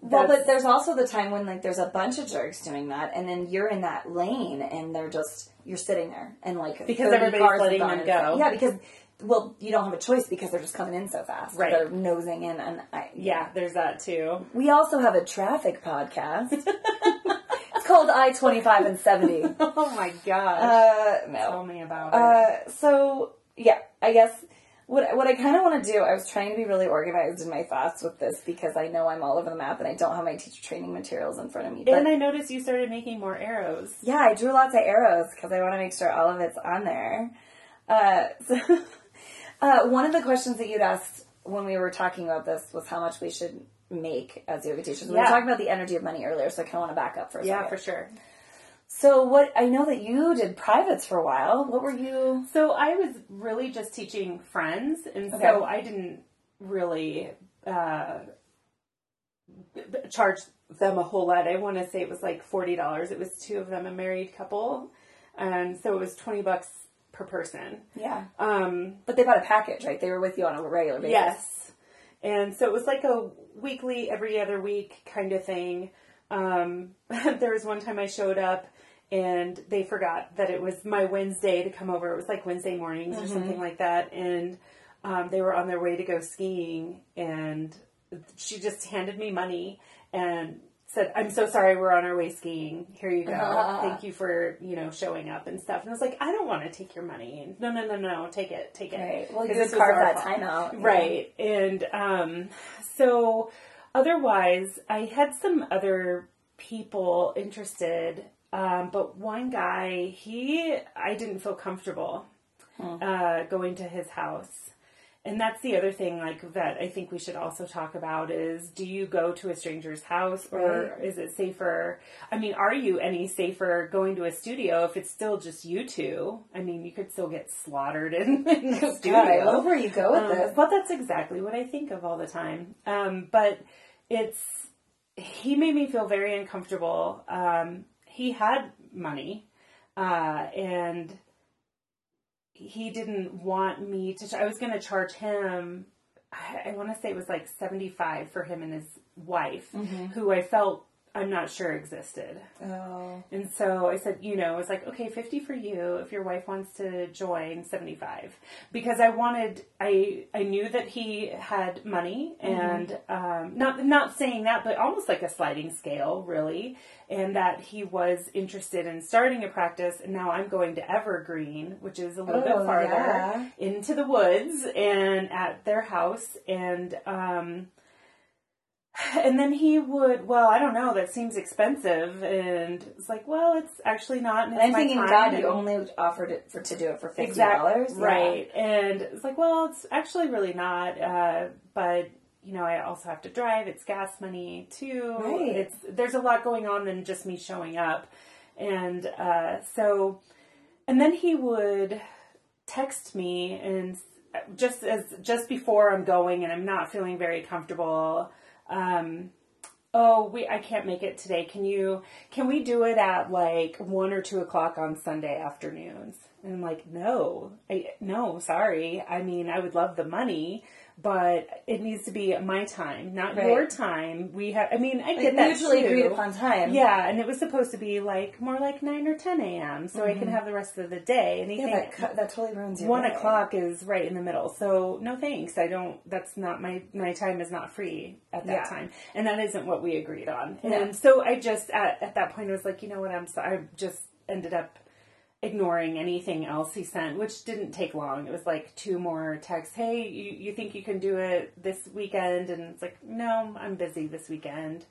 Well, but there's also the time when like there's a bunch of jerks doing that, and then you're in that lane, and they're just you're sitting there, and like Because everybody's letting them go. Yeah, because well, you don't have a choice because they're just coming in so fast. Right. They're nosing in, and I, yeah, there's that too. We also have a traffic podcast. it's called I twenty five and seventy. Oh my gosh. Uh, no. Tell me about it. Uh, so yeah, I guess what what I kind of want to do. I was trying to be really organized in my thoughts with this because I know I'm all over the map and I don't have my teacher training materials in front of me. But and I noticed you started making more arrows. yeah, I drew lots of arrows because I want to make sure all of it's on there. Uh, so uh, one of the questions that you'd asked when we were talking about this was how much we should make as yoga teachers. We were talking about the energy of money earlier, so I kind of want to back up for a Yeah, second. for sure. So what I know that you did privates for a while. What were you? So I was really just teaching friends, and Okay. so I didn't really uh, charge them a whole lot. I want to say it was like forty dollars. It was two of them, a married couple, and so it was twenty bucks per person. Yeah, Um, but they bought a package, right? They were with you on a regular basis. Yes. And so it was like a weekly, every other week kind of thing. Um, there was one time I showed up and they forgot that it was my Wednesday to come over. It was like Wednesday mornings or something like that. And um, they were on their way to go skiing and she just handed me money and said, I'm so sorry, we're on our way skiing. Here you go. Thank you for, you know, showing up and stuff. And I was like, I don't want to take your money. And, no, no, no, no, take it, take it. Right. Well, you 'Cause could this was carve our that fault. time out. yeah. Right. And um, so otherwise, I had some other people interested Um, but one guy, he, I didn't feel comfortable uh, going to his house. And that's the other thing, like that I think we should also talk about is: Do you go to a stranger's house, or Right. is it safer? I mean, are you any safer going to a studio if it's still just you two? I mean, you could still get slaughtered in, in the studio. God, I love where you go with Um, this. But that's exactly what I think of all the time. Um, but it's he made me feel very uncomfortable. Um, he had money, uh, and he didn't want me to. I was going to charge him. I, I want to say it was like seventy five for him and his wife, who I felt I'm not sure existed. Oh, And so I said, you know, it's like, okay, 50 for you if your wife wants to join 75. Because I wanted, I, I knew that he had money and, um, not, not saying that, but almost like a sliding scale, really. And that he was interested in starting a practice. And now I'm going to Evergreen, which is a little Oh, bit farther yeah. into the woods and at their house. And, um, and then he would, well, I don't know, that seems expensive. And it's like, well, it's actually not. And, I'm thinking, God, you only offered it for to do it for fifty Exactly. dollars, Right. And it's like, well, it's actually really not. Uh, but, you know, I also have to drive. It's gas money too. Right. It's, there's a lot going on than just me showing up. And, uh, so, and then he would text me and just as, just before I'm going and I'm not feeling very comfortable, um, oh we i can't make it today. Can you can we do it at like one or two o'clock on sunday afternoons? And i'm like no. I, no sorry. I mean i would love the money but it needs to be my time not Right. your time we have i mean i Like get that mutually too. agreed upon time. yeah and it was supposed to be like more like 9 or 10 a.m so i can have the rest of the day and Mm-hmm. Yeah, that cu- that totally ruins your one day. o'clock is right in the middle. So no thanks. I don't. That's not my my time is not free at that Yeah. time, and that isn't what we agreed on. And so I just at at that point I was like, you know what? I'm so I just ended up ignoring anything else he sent, which didn't take long. It was like two more texts. Hey, you you think you can do it this weekend? And it's like, no, I'm busy this weekend.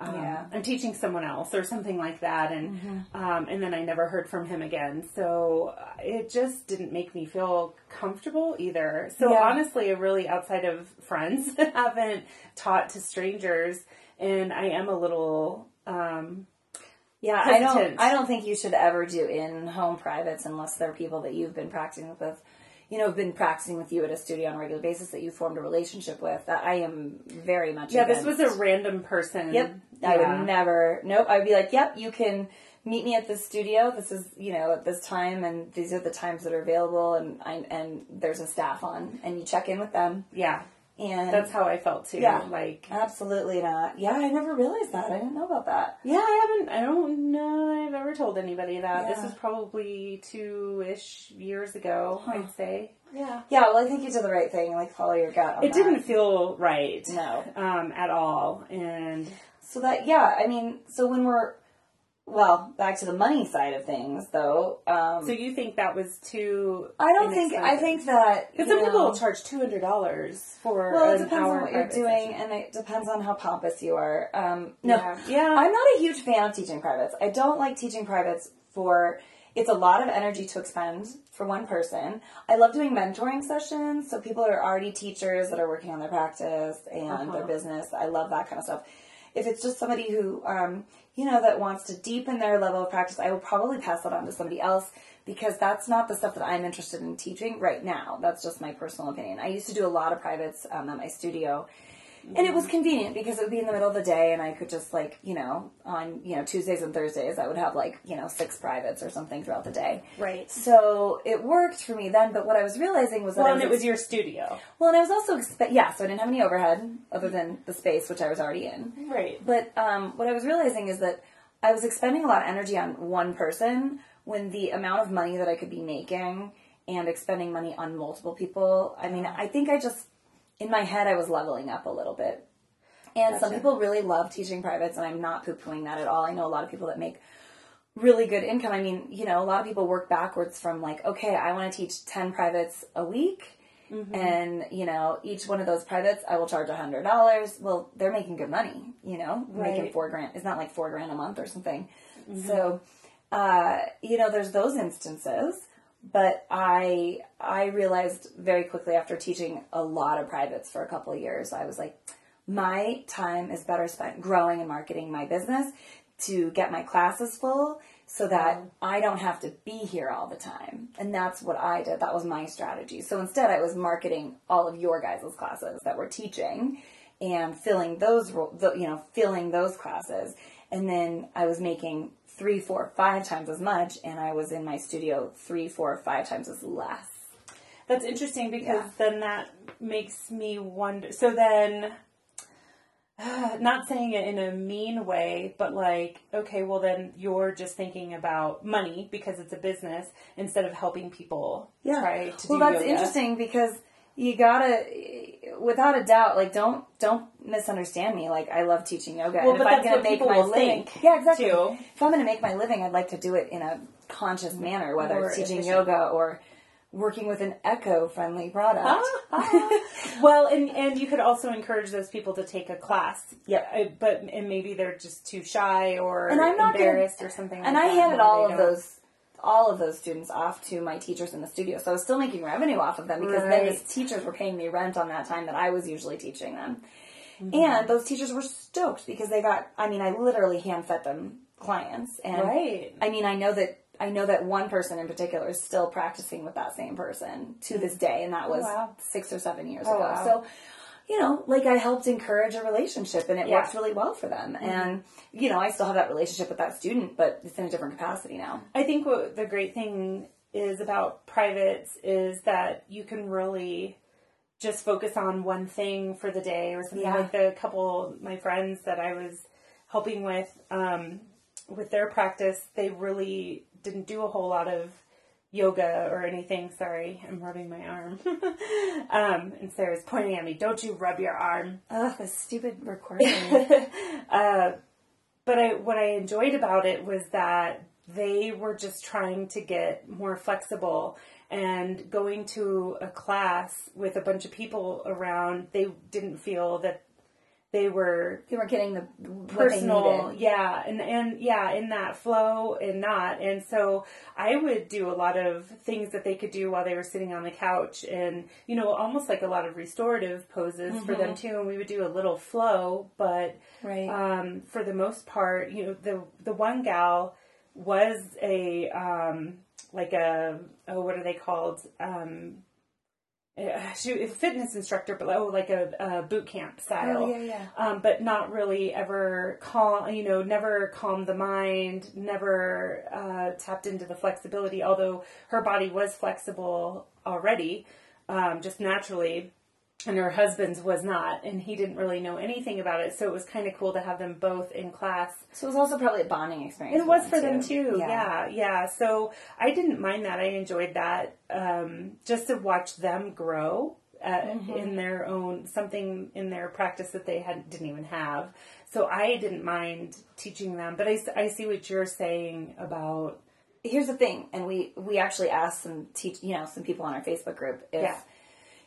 Um, Yeah. I'm teaching someone else or something like that, and um, and then I never heard from him again. So uh, it just didn't make me feel comfortable either. So Yeah. honestly, I really outside of friends haven't taught to strangers, and I am a little. Um, Yeah, I don't. I don't think you should ever do in-home privates unless they're people that you've been practicing with, you know, have been practicing with you at a studio on a regular basis that you formed a relationship with. That I am very much. yeah, this was a random person. Yep. I would never. Nope. I'd be like, yep, you can meet me at this studio. This is, you know, at this time, and these are the times that are available, and I, and there's a staff on, and you check in with them, Yeah, and that's how I felt too. Yeah. Like, absolutely not. Yeah, I never realized that. I didn't know about that. yeah, I haven't. I don't know. that I've ever told anybody that. This Yeah. was probably two ish years ago. I'd say. Yeah. Yeah. Well, I think you did the right thing. Like follow your gut. It that. didn't feel right. No. Um, at all. And So that yeah, I mean, so when we're well, back to the money side of things, though. Um, so you think that was too? I don't think. I think that because some people will charge two hundred dollars for. Well, it depends on what you're doing, session. and it depends on how pompous you are. Um, no, Yeah. Yeah. I'm not a huge fan of teaching privates. I don't like teaching privates for. It's a lot of energy to expend for one person. I love doing mentoring sessions, so people are already teachers that are working on their practice and their Uh-huh. business. I love that kind of stuff. If it's just somebody who, um, you know, that wants to deepen their level of practice, I will probably pass that on to somebody else because that's not the stuff that I'm interested in teaching right now. That's just my personal opinion. I used to do a lot of privates um, at my studio. And it was convenient because it would be in the middle of the day and I could just like, you know, on, you know, Tuesdays and Thursdays, I would have like, you know, six privates or something throughout the day. Right. So it worked for me then, but what I was realizing was that Well, I and was it was your studio. well, and I was also expe- yeah, so I didn't have any overhead other than the space which I was already in. Right. But um, what I was realizing is that I was expending a lot of energy on one person when the amount of money that I could be making and expending money on multiple people. I mean, I think I just in my head I was leveling up a little bit. And some people really love teaching privates, and I'm not poo pooing that at all. I know a lot of people that make really good income. I mean, you know, a lot of people work backwards from like, okay, I want to teach 10 privates a week. And, you know, each one of those privates, I will charge a hundred dollars. Well, they're making good money, you know, making Right. four grand. It's not like four grand a month or something. So, uh, you know, there's those instances, but I I realized very quickly after teaching a lot of privates for a couple of years, I was like, my time is better spent growing and marketing my business to get my classes full so that mm. I don't have to be here all the time. And that's what I did. That was my strategy. So instead, I was marketing all of your guys' classes that we're teaching and filling those, you know, filling those classes. And then I was making three, four, five times as much, and I was in my studio three, four, five times as less. That's interesting because Yeah. then that makes me wonder. So then, not saying it in a mean way, but like, okay, well then you're just thinking about money because it's a business instead of helping people try to well, that's yoga. interesting because you gotta, without a doubt, like don't don't misunderstand me. Like I love teaching yoga. Well, and but if I'm gonna what make my living, think, yeah, exactly. too. If I'm gonna make my living, I'd like to do it in a conscious manner, whether it's teaching efficient. yoga or working with an eco-friendly product. well, and and you could also encourage those people to take a class. yeah Uh, but and maybe they're just too shy or And I'm not gonna- embarrassed or something. and like I handed Maybe all of those all of those students off to my teachers in the studio. So I was still making revenue off of them because then the teachers were paying me rent on that time that I was usually teaching them. Mm-hmm. And those teachers were stoked because they got I mean, I literally hand fed them clients. And Right. I mean I know that I know that one person in particular is still practicing with that same person to this day, and that was wow. six or seven years Oh, ago. wow. So you know, like I helped encourage a relationship and it Yeah. worked really well for them. And, you know, I still have that relationship with that student, but it's in a different capacity now. I think what the great thing is about privates is that you can really just focus on one thing for the day or something Yeah. like the couple my friends that I was helping with um, with their practice they really didn't do a whole lot of yoga or anything sorry I'm rubbing my arm um, and Sarah's pointing at me don't you rub your arm Ugh, this stupid recording. uh, but I, what I enjoyed about it was that they were just trying to get more flexible and going to a class with a bunch of people around. They didn't feel that they were they weren't getting the personal yeah and and yeah in that flow and not. And so i would do a lot of things that they could do while they were sitting on the couch and you know almost like a lot of restorative poses for them too. And we would do a little flow but Right. um, for the most part you know the the one gal was a um, like a oh what are they called? Um, uh, she a fitness instructor, but oh, like a, a boot camp style. Oh, yeah, yeah. Um, but not really ever calm. You know, never calmed the mind. Never uh, tapped into the flexibility. Although her body was flexible already, um, just naturally, and her husband's was not, and he didn't really know anything about it. So it was kind of cool to have them both in class So it was also probably a bonding experience. it was for them too. Yeah. Yeah. yeah, So I didn't mind that. I enjoyed that. Um, just to watch them grow uh, Mm-hmm. in their own something in their practice that they had didn't even have. So I didn't mind teaching them. But I, I see what you're saying about Here's the thing, and we we actually asked some teach, you know, some people on our Facebook group if Yeah.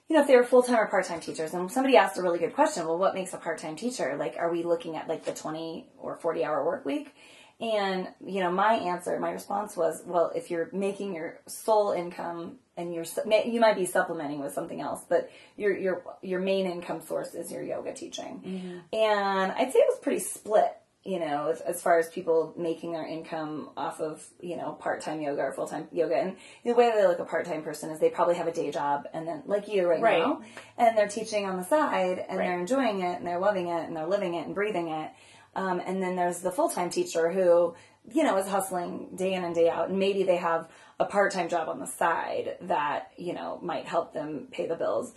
You know if they were full time or part time teachers. And somebody asked a really good question. Well, what makes a part time teacher? Like, are we looking at like the twenty or forty hour work week? And you know, my answer, my response was, well, if you're making your sole income and you're you might be supplementing with something else, but your your your main income source is your yoga teaching. Mm-hmm. And I'd say it was pretty split. You know, as, as far as people making their income off of you know part time yoga or full time yoga, and the way that they look a part time person is they probably have a day job, and then like you right, Right. now, and they're teaching on the side, and they're enjoying it, and they're loving it, and they're living it and breathing it. Um, and then there's the full time teacher who, you know, is hustling day in and day out. And maybe they have a part time job on the side that, you know, might help them pay the bills.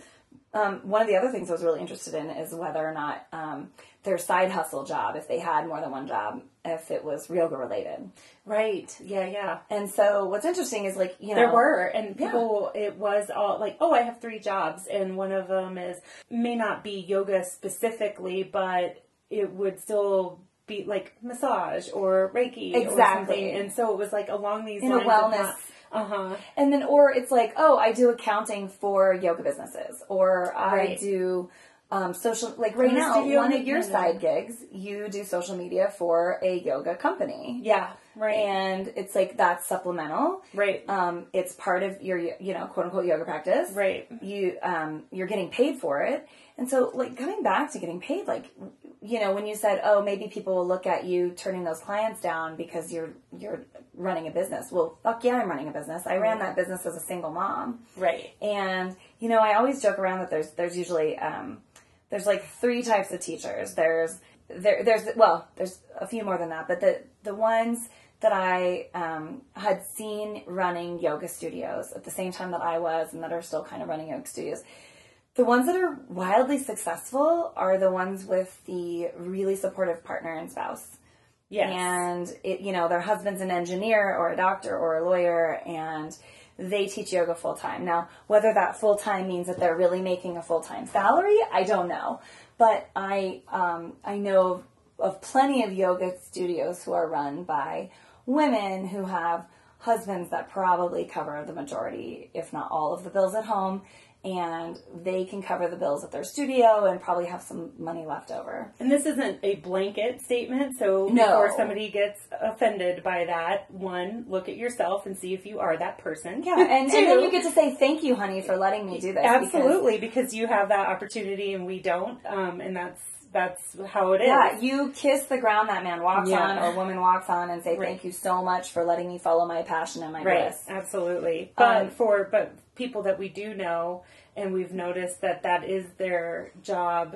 Um, one of the other things I was really interested in is whether or not um, their side hustle job, if they had more than one job, if it was yoga related. right. Yeah, yeah. And so what's interesting is like, you know, There were, and people, it was all like, oh, I have three jobs, and one of them is may not be yoga specifically, but it would still be like massage or Reiki or Exactly. something. And so it was like along these In a lines wellness- Uh huh. And then, or it's like, oh, I do accounting for yoga businesses, or I do um, social like right now one of your side gigs you do social media for a yoga company Yeah. Right. and it's like that's supplemental right. um, it's part of your you know quote unquote yoga practice right. you um, you're getting paid for it and so like coming back to getting paid like you know when you said oh maybe people will look at you turning those clients down because you're you're running a business well fuck yeah i'm running a business i ran that business as a single mom Right. and you know i always joke around that there's there's usually um, there's like three types of teachers there's there there's well there's a few more than that but the the ones that I um, had seen running yoga studios at the same time that I was, and that are still kind of running yoga studios. The ones that are wildly successful are the ones with the really supportive partner and spouse. Yes. And it, you know, their husband's an engineer or a doctor or a lawyer, and they teach yoga full time. Now, whether that full time means that they're really making a full time salary, I don't know. But I, um, I know of plenty of yoga studios who are run by women who have husbands that probably cover the majority, if not all, of the bills at home, and they can cover the bills at their studio and probably have some money left over. And this isn't a blanket statement, so No. before somebody gets offended by that, one, look at yourself and see if you are that person. Yeah, and, and then you get to say thank you, honey, for letting me do this. because- absolutely because you have that opportunity and we don't, um, and that's that's how it is. yeah, you kiss the ground that man walks Yeah. on or woman walks on and say Right. thank you so much for letting me follow my passion and my Right, bliss. absolutely. But Um, for but people that we do know, and we've noticed that that is their job,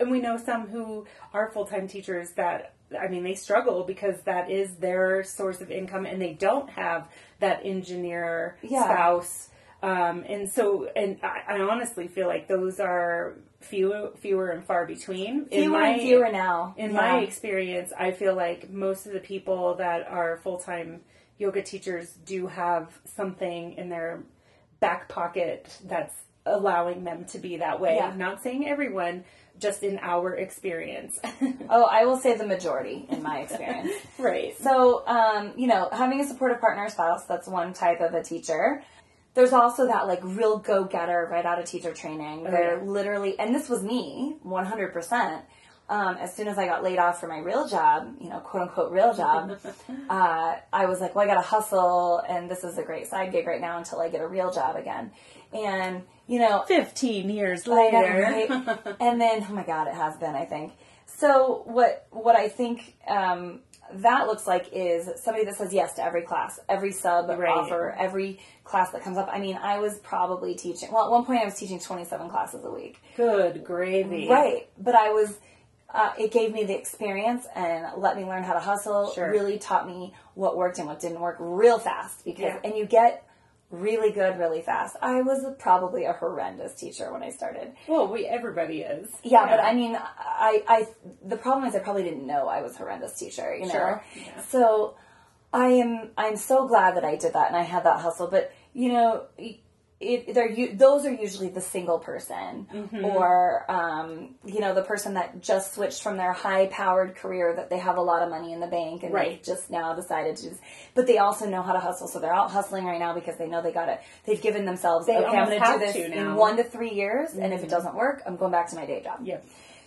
and we know some who are full time teachers that I mean they struggle because that is their source of income, and they don't have that engineer Yeah. spouse. Um, and so, and I, I honestly feel like those are few, fewer and far between. In Fewer my- and fewer now. in Yeah. my experience, I feel like most of the people that are full time yoga teachers do have something in their back pocket that's allowing them to be that way. Yeah. Not saying everyone, just in our experience. Oh, I will say the majority in my experience. right. So, um, you know, having a supportive partner or spouse, that's one type of a teacher. There's also that like real go getter right out of teacher training. They're yeah. literally, and this was me, 100%. Um, as soon as I got laid off for my real job, you know, quote unquote real job, uh, I was like, well, I gotta hustle, and this is a great side gig right now until I get a real job again. And, you know, 15 years I know, later. right? and then, oh my God, it has been, I think. So what, what I think, um, that looks like is somebody that says yes to every class, every sub Right. offer, every class that comes up. I mean, I was probably teaching, well, at one point I was teaching 27 classes a week. Good gravy. Right. But I was, uh, it gave me the experience and let me learn how to hustle. Sure. Really taught me what worked and what didn't work real fast because, Yeah. and you get really good really fast. I was probably a horrendous teacher when I started. Well, we everybody is. Yeah, but I mean, I, I, the problem is I probably didn't know I was a horrendous teacher, you know? Sure, yeah. So I am, I'm so glad that I did that and I had that hustle, but you know, it, they're, those are usually the single person Mm-hmm. or, um, you know, the person that just switched from their high powered career that they have a lot of money in the bank and Right. they just now decided to, but they also know how to hustle. So they're out hustling right now because they know they got it. They've given themselves, They okay, I'm going to do this to in. Mm-hmm. one to three years. And if it doesn't work, I'm going back to my day job. Yeah.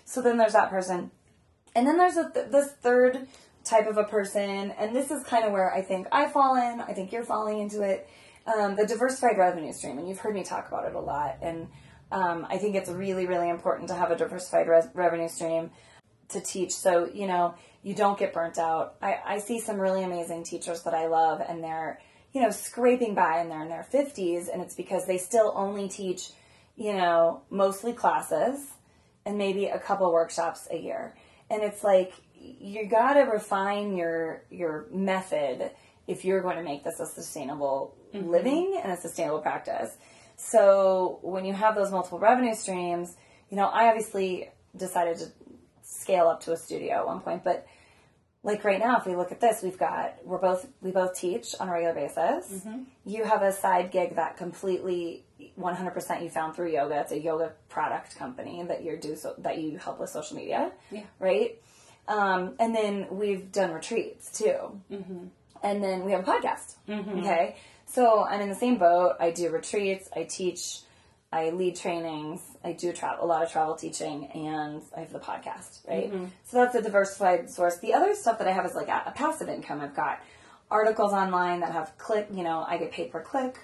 So then there's that person. And then there's a th- this third type of a person, and this is kind of where I think I fall in. I think you're falling into it. Um, the diversified revenue stream, and you've heard me talk about it a lot. And um, I think it's really, really important to have a diversified res- revenue stream to teach. So you know you don't get burnt out. I, I see some really amazing teachers that I love, and they're you know scraping by, and they're in their fifties, and it's because they still only teach you know mostly classes and maybe a couple workshops a year. And it's like you got to refine your your method if you're going to make this a sustainable Mm-hmm. living and a sustainable practice. So when you have those multiple revenue streams, you know, I obviously decided to scale up to a studio at one point, but like right now, if we look at this, we've got we're both we both teach on a regular basis. Mm-hmm. You have a side gig that completely 100% you found through yoga. It's a yoga product company that you do so that you help with social media, Yeah. right? Um, and then we've done retreats too, mm-hmm. and then we have a podcast. Okay, so I'm in the same boat. I do retreats. I teach I lead trainings. I do tra- a lot of travel teaching, and I have the podcast. Right, mm-hmm. so that's a diversified source. The other stuff that I have is like a, a passive income. I've got articles online that have click. You know, I get paid per click.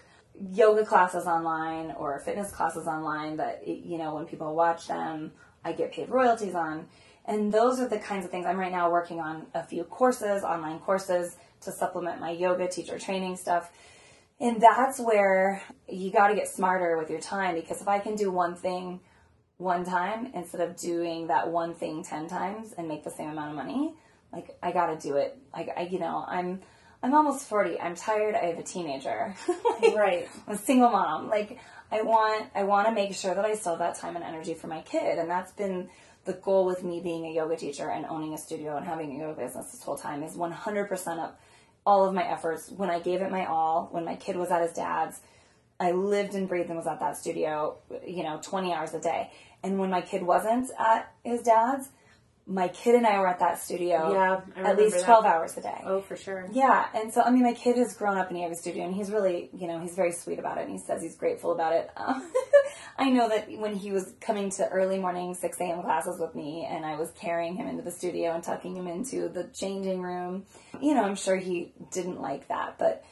Yoga classes online or fitness classes online that you know when people watch them, I get paid royalties on. And those are the kinds of things I'm right now working on a few courses, online courses to supplement my yoga teacher training stuff. And that's where you got to get smarter with your time because if I can do one thing one time instead of doing that one thing 10 times and make the same amount of money, like I got to do it. Like I, you know, I'm I'm almost 40. I'm tired. I have a teenager. Like, Right. I'm a single mom. Like I want I want to make sure that I still have that time and energy for my kid and that's been the goal with me being a yoga teacher and owning a studio and having a yoga business this whole time is 100% of all of my efforts. When I gave it my all when my kid was at his dad's I lived and breathed and was at that studio you know 20 hours a day. And when my kid wasn't at his dad's my kid and I were at that studio Yeah, at least remember that. 12 hours a day Oh, for sure. yeah, and so I mean, my kid has grown up in a yoga studio, and he's really, you know, he's very sweet about it, and he says he's grateful about it. Um, I know that when he was coming to early morning six a.m. classes with me, and I was carrying him into the studio and tucking him into the changing room, you know, I'm sure he didn't like that, but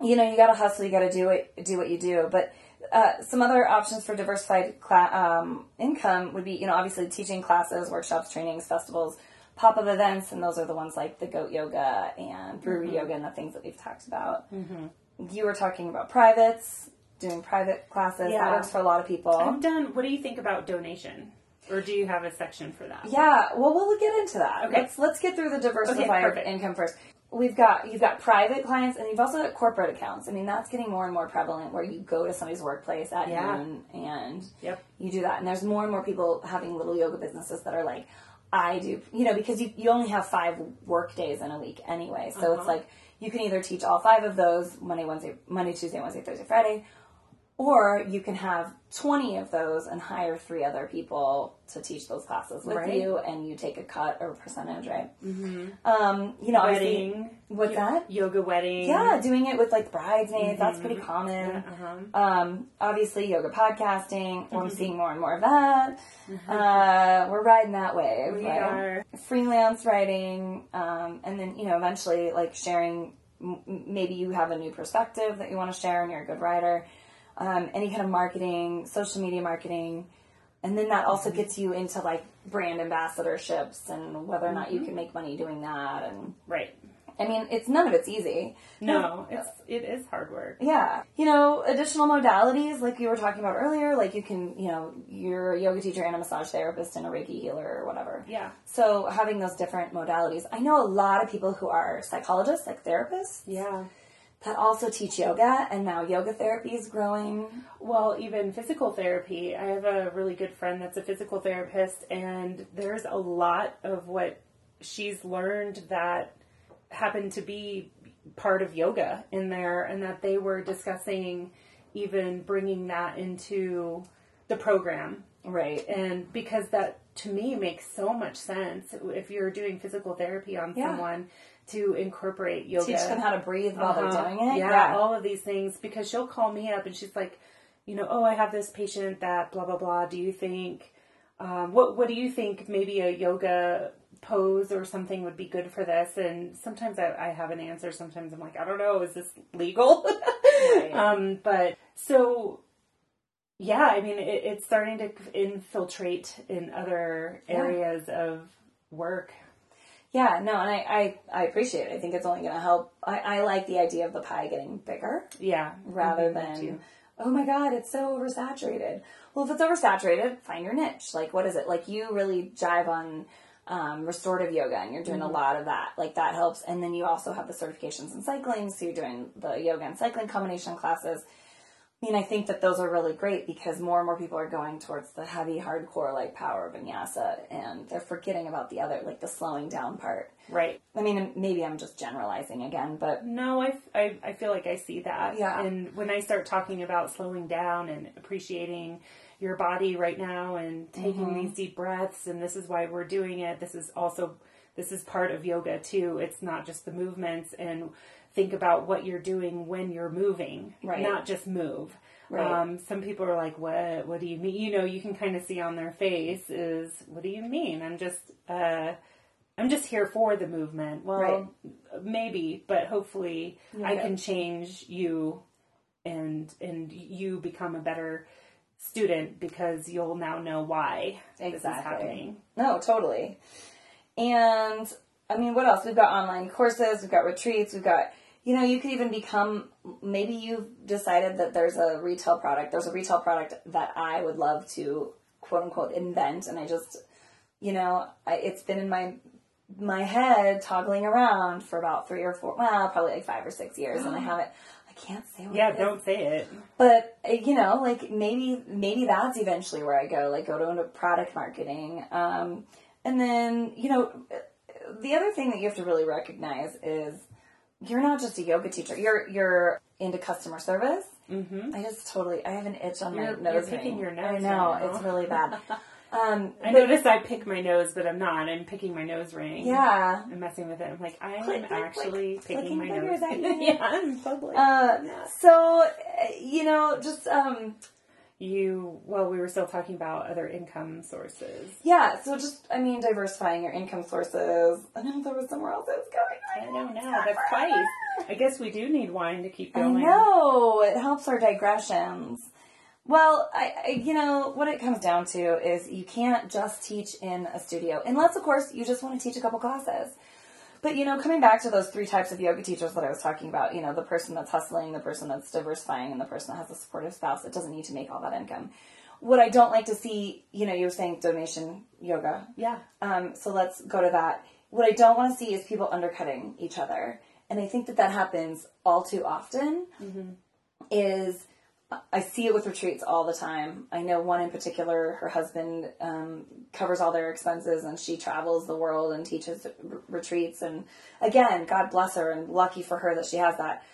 you know, you got to hustle, you got to do what do what you do, but. Uh, some other options for diversified um, income would be, you know, obviously teaching classes, workshops, trainings, festivals, pop-up events, and those are the ones like the goat yoga and brewery yoga and the things that we've talked about. Mm-hmm. You were talking about privates, doing private classes. Yeah. That works for a lot of people. I'm done. What do you think about donation? Or do you have a section for that? Yeah, well, we'll get into that. Okay. Let's let's get through the diversified perfect. income first. We've got you've got private clients and you've also got corporate accounts. I mean, that's getting more and more prevalent where you go to somebody's workplace at Yeah. noon and Yep. you do that. And there's more and more people having little yoga businesses that are like, I do, you know, because you, you only have five work days in a week anyway. So it's Uh-huh. like you can either teach all five of those Monday, Wednesday, Monday, Tuesday, Wednesday, Thursday, Friday, or you can have 20 of those and hire three other people to teach those classes with Right. you and you take a cut or percentage, right? Mm-hmm. Um, you know, obviously- Wedding. What's that? Yoga wedding. Yeah, doing it with like bridesmaids, that's pretty common. Uh-huh. Um, obviously, yoga podcasting. I'm seeing more and more of that. Uh, we're riding that wave. We right? are. freelance writing, um, and then you know eventually like sharing. Maybe you have a new perspective that you want to share, and you're a good writer. Um, any kind of marketing, social media marketing, and then that also gets you into like brand ambassadorships and whether or not you can make money doing that. And Right. I mean, it's none of it's easy. No, it's it is hard work. Yeah. You know, additional modalities like you were talking about earlier, like you can, you know, you're a yoga teacher and a massage therapist and a Reiki healer or whatever. Yeah. So having those different modalities. I know a lot of people who are psychologists, like therapists, Yeah. That also teach yoga and now yoga therapy is growing. Well, even physical therapy. I have a really good friend that's a physical therapist, and there's a lot of what she's learned that happened to be part of yoga in there, and that they were discussing even bringing that into the program. Right. And because that to me makes so much sense if you're doing physical therapy on Yeah. someone to incorporate yoga Teach them how to breathe while uh-huh. they're doing it. Yeah, all of these things because she'll call me up and she's like, you know, oh, I have this patient that blah blah blah. Do you think um, what what do you think maybe a yoga pose or something would be good for this? And sometimes I, I have an answer. Sometimes I'm like, I don't know, is this legal? um, but so. Yeah, I mean, it, it's starting to infiltrate in other Yeah. areas of work. Yeah, no, and I, I, I appreciate it. I think it's only going to help. I, I like the idea of the pie getting bigger. Yeah, rather than oh my god it's so oversaturated well if it's oversaturated find your niche like what is it like you really jive on um, restorative yoga and you're doing Mm-hmm. a lot of that like that helps and then you also have the certifications in cycling so you're doing the yoga and cycling combination classes I mean, I think that those are really great because more and more people are going towards the heavy, hardcore, like power vinyasa, and they're forgetting about the other, like the slowing down part. right. I mean, maybe I'm just generalizing again, but No, I, I, I feel like I see that. Yeah. And when I start talking about slowing down and appreciating your body right now and taking Mm-hmm. these deep breaths, and this is why we're doing it, this is also, this is part of yoga too. It's not just the movements and think about what you're doing when you're moving, Right. not just move. Right. Um, some people are like, "What? What do you mean?" You know, you can kind of see on their face is, "What do you mean?" I'm just, uh, I'm just here for the movement. Well, Right. maybe, but hopefully, I can change you, and and you become a better student because you'll now know why this is happening. No, totally. And I mean, what else? We've got online courses, we've got retreats, we've got, you know, you could even become, maybe you've decided that there's a retail product. There's a retail product that I would love to quote unquote invent. And I just, you know, I, it's been in my, my head toggling around for about three or four, well, probably like five or six years. And I haven't, I can't say what Yeah, it is. don't say it. But uh, you know, like maybe maybe that's eventually where I go. Like go to into product marketing, um, and then you know, the other thing that you have to really recognize is you're not just a yoga teacher. You're you're into customer service. Mm-hmm. I just totally I have an itch on You're- my you're nose. picking your nose I know right now. it's really bad. Um, I notice I pick my nose, but I'm not. I'm picking my nose ring. Yeah. I'm messing with it. I'm like, I am Click, actually click. picking my nose. yeah, I'm totally. Uh, so uh, you know, just um, you, well, we were still talking about other income sources. yeah. So just I mean, diversifying your income sources. I know there was somewhere else I was going I don't know. That's twice. I guess we do need wine to keep going. know it helps our digressions. Well, I, I, you know, what it comes down to is you can't just teach in a studio, unless, of course, you just want to teach a couple classes. But you know, coming back to those three types of yoga teachers that I was talking about, you know, the person that's hustling, the person that's diversifying, and the person that has a supportive spouse, it doesn't need to make all that income. What I don't like to see, you know, you were saying donation yoga. Yeah. Um, so let's go to that. What I don't want to see is people undercutting each other, and I think that that happens all too often. Is I see it with retreats all the time. I know one in particular. Her husband um, covers all their expenses, and she travels the world and teaches r- retreats. And again, God bless her, and lucky for her that she has that.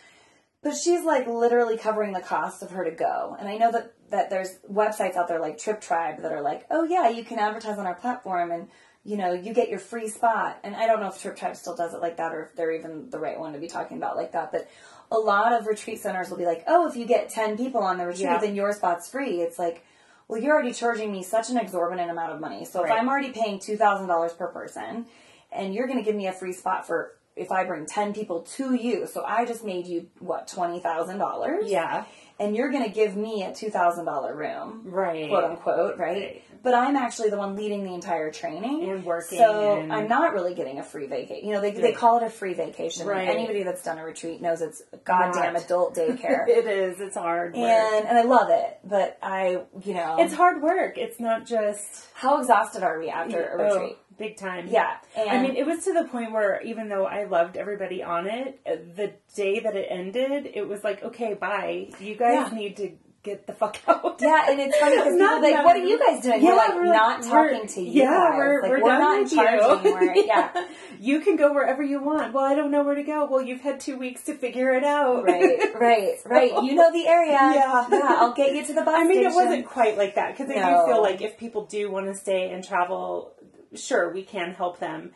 But she's like literally covering the cost of her to go. And I know that that there's websites out there like Trip Tribe that are like, oh yeah, you can advertise on our platform and you know you get your free spot. And I don't know if Trip Tribe still does it like that or if they're even the right one to be talking about like that. But a lot of retreat centers will be like, oh, if you get ten people on the retreat, Yeah. then your spot's free. It's like. Well, you're already charging me such an exorbitant amount of money. So if I'm already paying two thousand dollars per person, and you're going to give me a free spot for if I bring ten people to you, so I just made you what twenty thousand dollars, Yeah. And you're going to give me a two thousand dollar room, Right. quote unquote, right? Right. But I'm actually the one leading the entire training And working so and- I'm not really getting a free vacation. You know, they they call it a free vacation. Right. Anybody that's done a retreat knows it's goddamn Not. adult daycare. It is. It's hard. work. And and I love it, but I, you know, it's hard work. It's not just how exhausted are we after a Oh, retreat? Big time. Yeah, I mean, it was to the point where even though I loved everybody on it, the day that it ended, it was like, okay, bye. You guys Yeah. need to get the fuck out. Yeah, and it's funny because people like, "What are you guys doing?" Yeah, we're like, we're "Not talking to you Yeah, guys. we're, like, we're, we're done not in with charge you. anymore." Yeah, you can go wherever you want. Well, I don't know where to go. Well, you've had two weeks to figure it out. right, right, right. You know the area. Yeah. yeah. I'll get you to the bus I mean, station. it wasn't quite like that because I No. do feel like if people do want to stay and travel, sure, we can help them.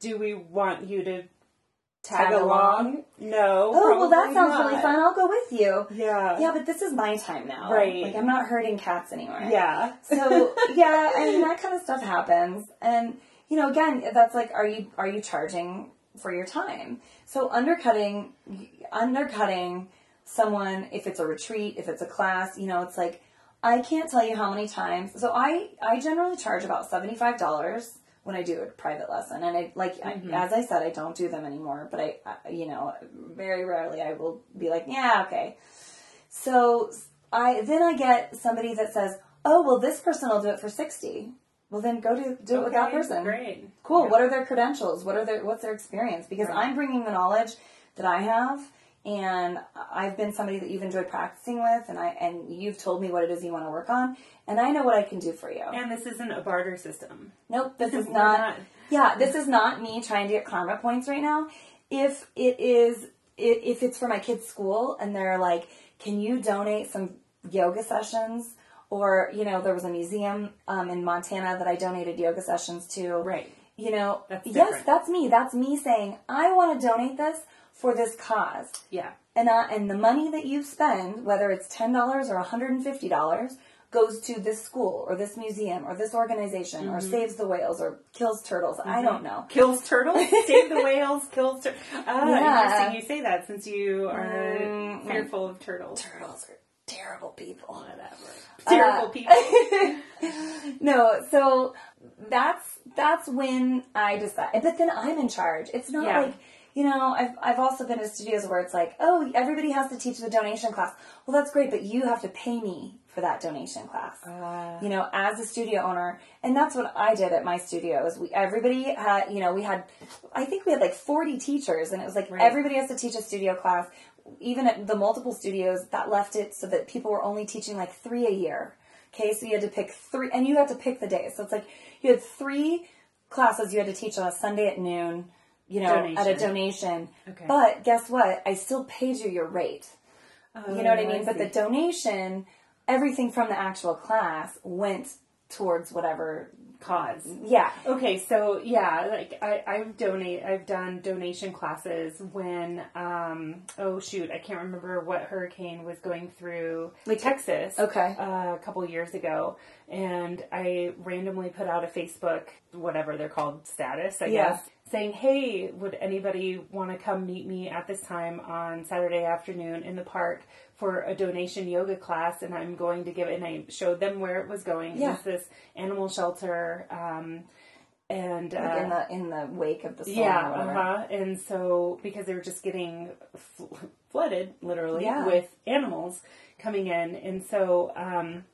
Do we want you to tag, along? No. Oh well, that sounds not. really fun. I'll go with you. Yeah. Yeah, but this is my time now. Right. Like I'm not hurting cats anymore. Yeah. So yeah, I mean that kind of stuff happens, and you know, again, that's like, are you are you charging for your time? So undercutting, undercutting someone if it's a retreat, if it's a class, you know, it's like I can't tell you how many times. So I I generally charge about seventy five dollars when I do a private lesson, and I like I, mm-hmm. as I said, I don't do them anymore. But I, I you know very rarely I will be like, yeah, okay. So I then I get somebody that says, oh well, this person will do it for sixty. Well then go do do it with that person. Great. Cool. Yeah. What are their credentials? What are their what's their experience? Because Right. I'm bringing the knowledge that I have, and I've been somebody that you've enjoyed practicing with, and I and you've told me what it is you want to work on, and I know what I can do for you. And this isn't a barter system. Nope, this is not, not. Yeah, this is not me trying to get karma points right now. If it is, if it's for my kids' school and they're like, "Can you donate some yoga sessions?" Or you know, there was a museum um, in Montana that I donated yoga sessions to. Right. You know, That's yes, that's me. That's me saying, I want to donate this for this cause. Yeah. And, uh, and the money that you spend, whether it's $10 or $150, goes to this school or this museum or this organization or saves the whales or kills turtles. I don't know. Kills turtles, save the whales, kills turtles. Ah, Yeah. interesting you say that since you are Mm, fearful of turtles. Turtles are terrible people. Whatever. Uh, Terrible people. no, so that's that's when I decide. But then I'm in charge. It's not Yeah. like you know. I've I've also been to studios where it's like, oh, everybody has to teach the donation class. Well, that's great, but you have to pay me for that donation class. Uh, you know, as a studio owner, and that's what I did at my studios. We everybody had, you know, we had, I think we had like forty teachers, and it was like Right. everybody has to teach a studio class. Even at the multiple studios, that left it so that people were only teaching like three a year. Okay, so you had to pick three, and you had to pick the days. So it's like you had three classes you had to teach on a Sunday at noon. You know, at a Donation. donation. Okay. But guess what? I still paid you your rate. Oh, You know what I Oh, mean? but the donation, everything from the actual class went towards whatever. cause. Yeah. Okay, so yeah, like I, I've donate, I've done donation classes when, um, oh shoot, I can't remember what hurricane was going through Like- Texas. Okay. uh, a couple years ago, and I randomly put out a Facebook, whatever they're called, status, I Yeah. guess, saying, "Hey, would anybody want to come meet me at this time on Saturday afternoon in the park for a donation yoga class?" And I'm going to give it. And I showed them where it was going. It Yeah. was this animal shelter, um, and Like uh, in the in the wake of the storm yeah, uh-huh. And so because they were just getting fl- flooded, literally, Yeah. with animals coming in, and so um,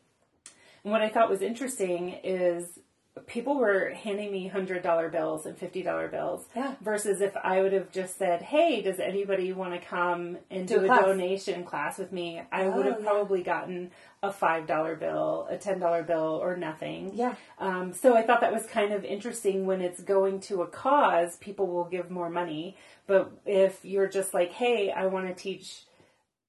and what I thought was interesting is people were handing me hundred dollar bills and fifty dollar bills, Yeah. versus if I would have just said, "Hey, does anybody want to come and Do do, a class. donation class with me?" I would Oh, have yeah. probably gotten a five dollar bill, a ten dollar bill, or nothing. Yeah. Um, so I thought that was kind of interesting when it's going to a cause, people will give more money. But if you're just like, hey, I want to teach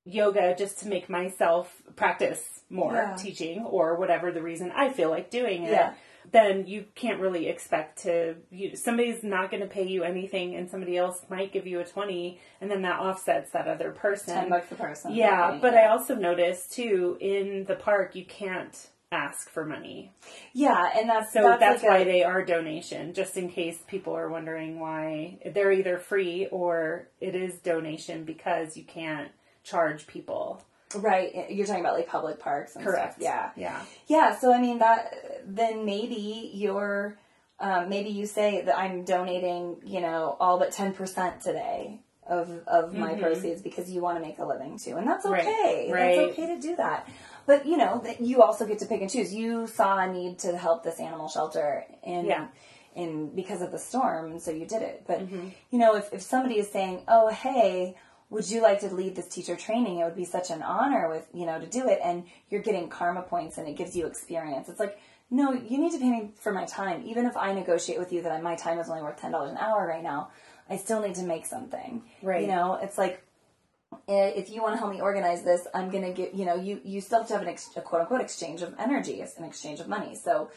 yoga just to make myself practice more Yeah. teaching or whatever the reason I feel like doing it, Yeah. Then you can't really expect to. You, somebody's not going to pay you anything, and somebody else might give you a twenty, and then that offsets that other person. Ten bucks a person. Yeah, but I also noticed too in the park you can't ask for money. yeah, and that's So that's, that's, like why a, they are donation, just in case people are wondering why they're either free or it is donation because you can't charge people. Right. You're talking about like public parks. And Correct. Stuff. Yeah. Yeah. Yeah, so I mean that then maybe you're um, maybe you say that I'm donating, you know, all but ten percent today of of my proceeds because you want to make a living too, and that's Mm-hmm. Right, okay. right. That's okay to do that. But you know, that you also get to pick and choose. You saw a need to help this animal shelter, and Yeah. and because of the storm, and so you did it. But Mm-hmm. you know, if if somebody is saying, "Oh, hey," would you like to lead this teacher training? It would be such an honor with, you know, to do it. And you're getting karma points and it gives you experience. It's like, no, you need to pay me for my time. Even if I negotiate with you that my time is only worth $10 an hour right now, I still need to make something. Right. You know, it's like, eh, if you want to help me organize this, I'm going to get, you know, you, you still have to have an ex- a quote unquote exchange of energy, it's an exchange of money. So,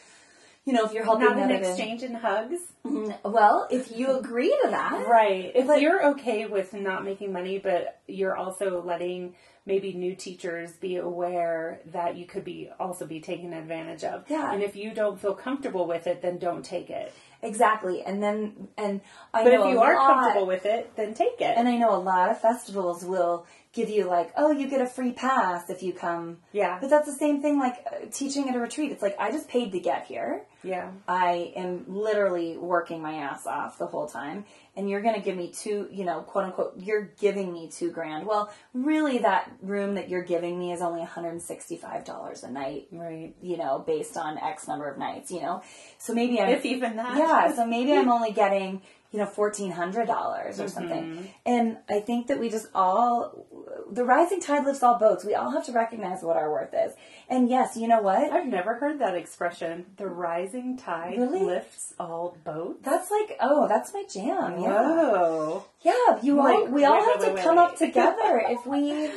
you know, if you're helping Not an out at a- exchange in hugs. Mm-hmm. well, if you agree to that, Right. If But- you're okay with not making money, but you're also letting maybe new teachers be aware that you could be also be taken advantage of. Yeah. And if you don't feel comfortable with it, then don't take it. exactly. And then, and I But know if you are comfortable with it, then take it. And I know a lot of festivals will give you like, oh, you get a free pass if you come. Yeah. But that's the same thing like uh, teaching at a retreat. It's like I just paid to get here. yeah. I am literally working my ass off the whole time. And you're going to give me two, you know, quote unquote, you're giving me two grand. Well, really that room that you're giving me is only $165 a night, Right. you know, based on X number of nights, you know? So maybe I'm, If even that. yeah, so maybe I'm only getting, you know, fourteen hundred dollars or Mm-hmm. something. And I think that we just all the rising tide lifts all boats. We all have to recognize what our worth is. And yes, you know what? I've never heard that expression. The rising tide Really? lifts all boats. That's like, oh, that's my jam. Yeah. Whoa. Yeah, you all Like, we all have wait, to wait, come up together if we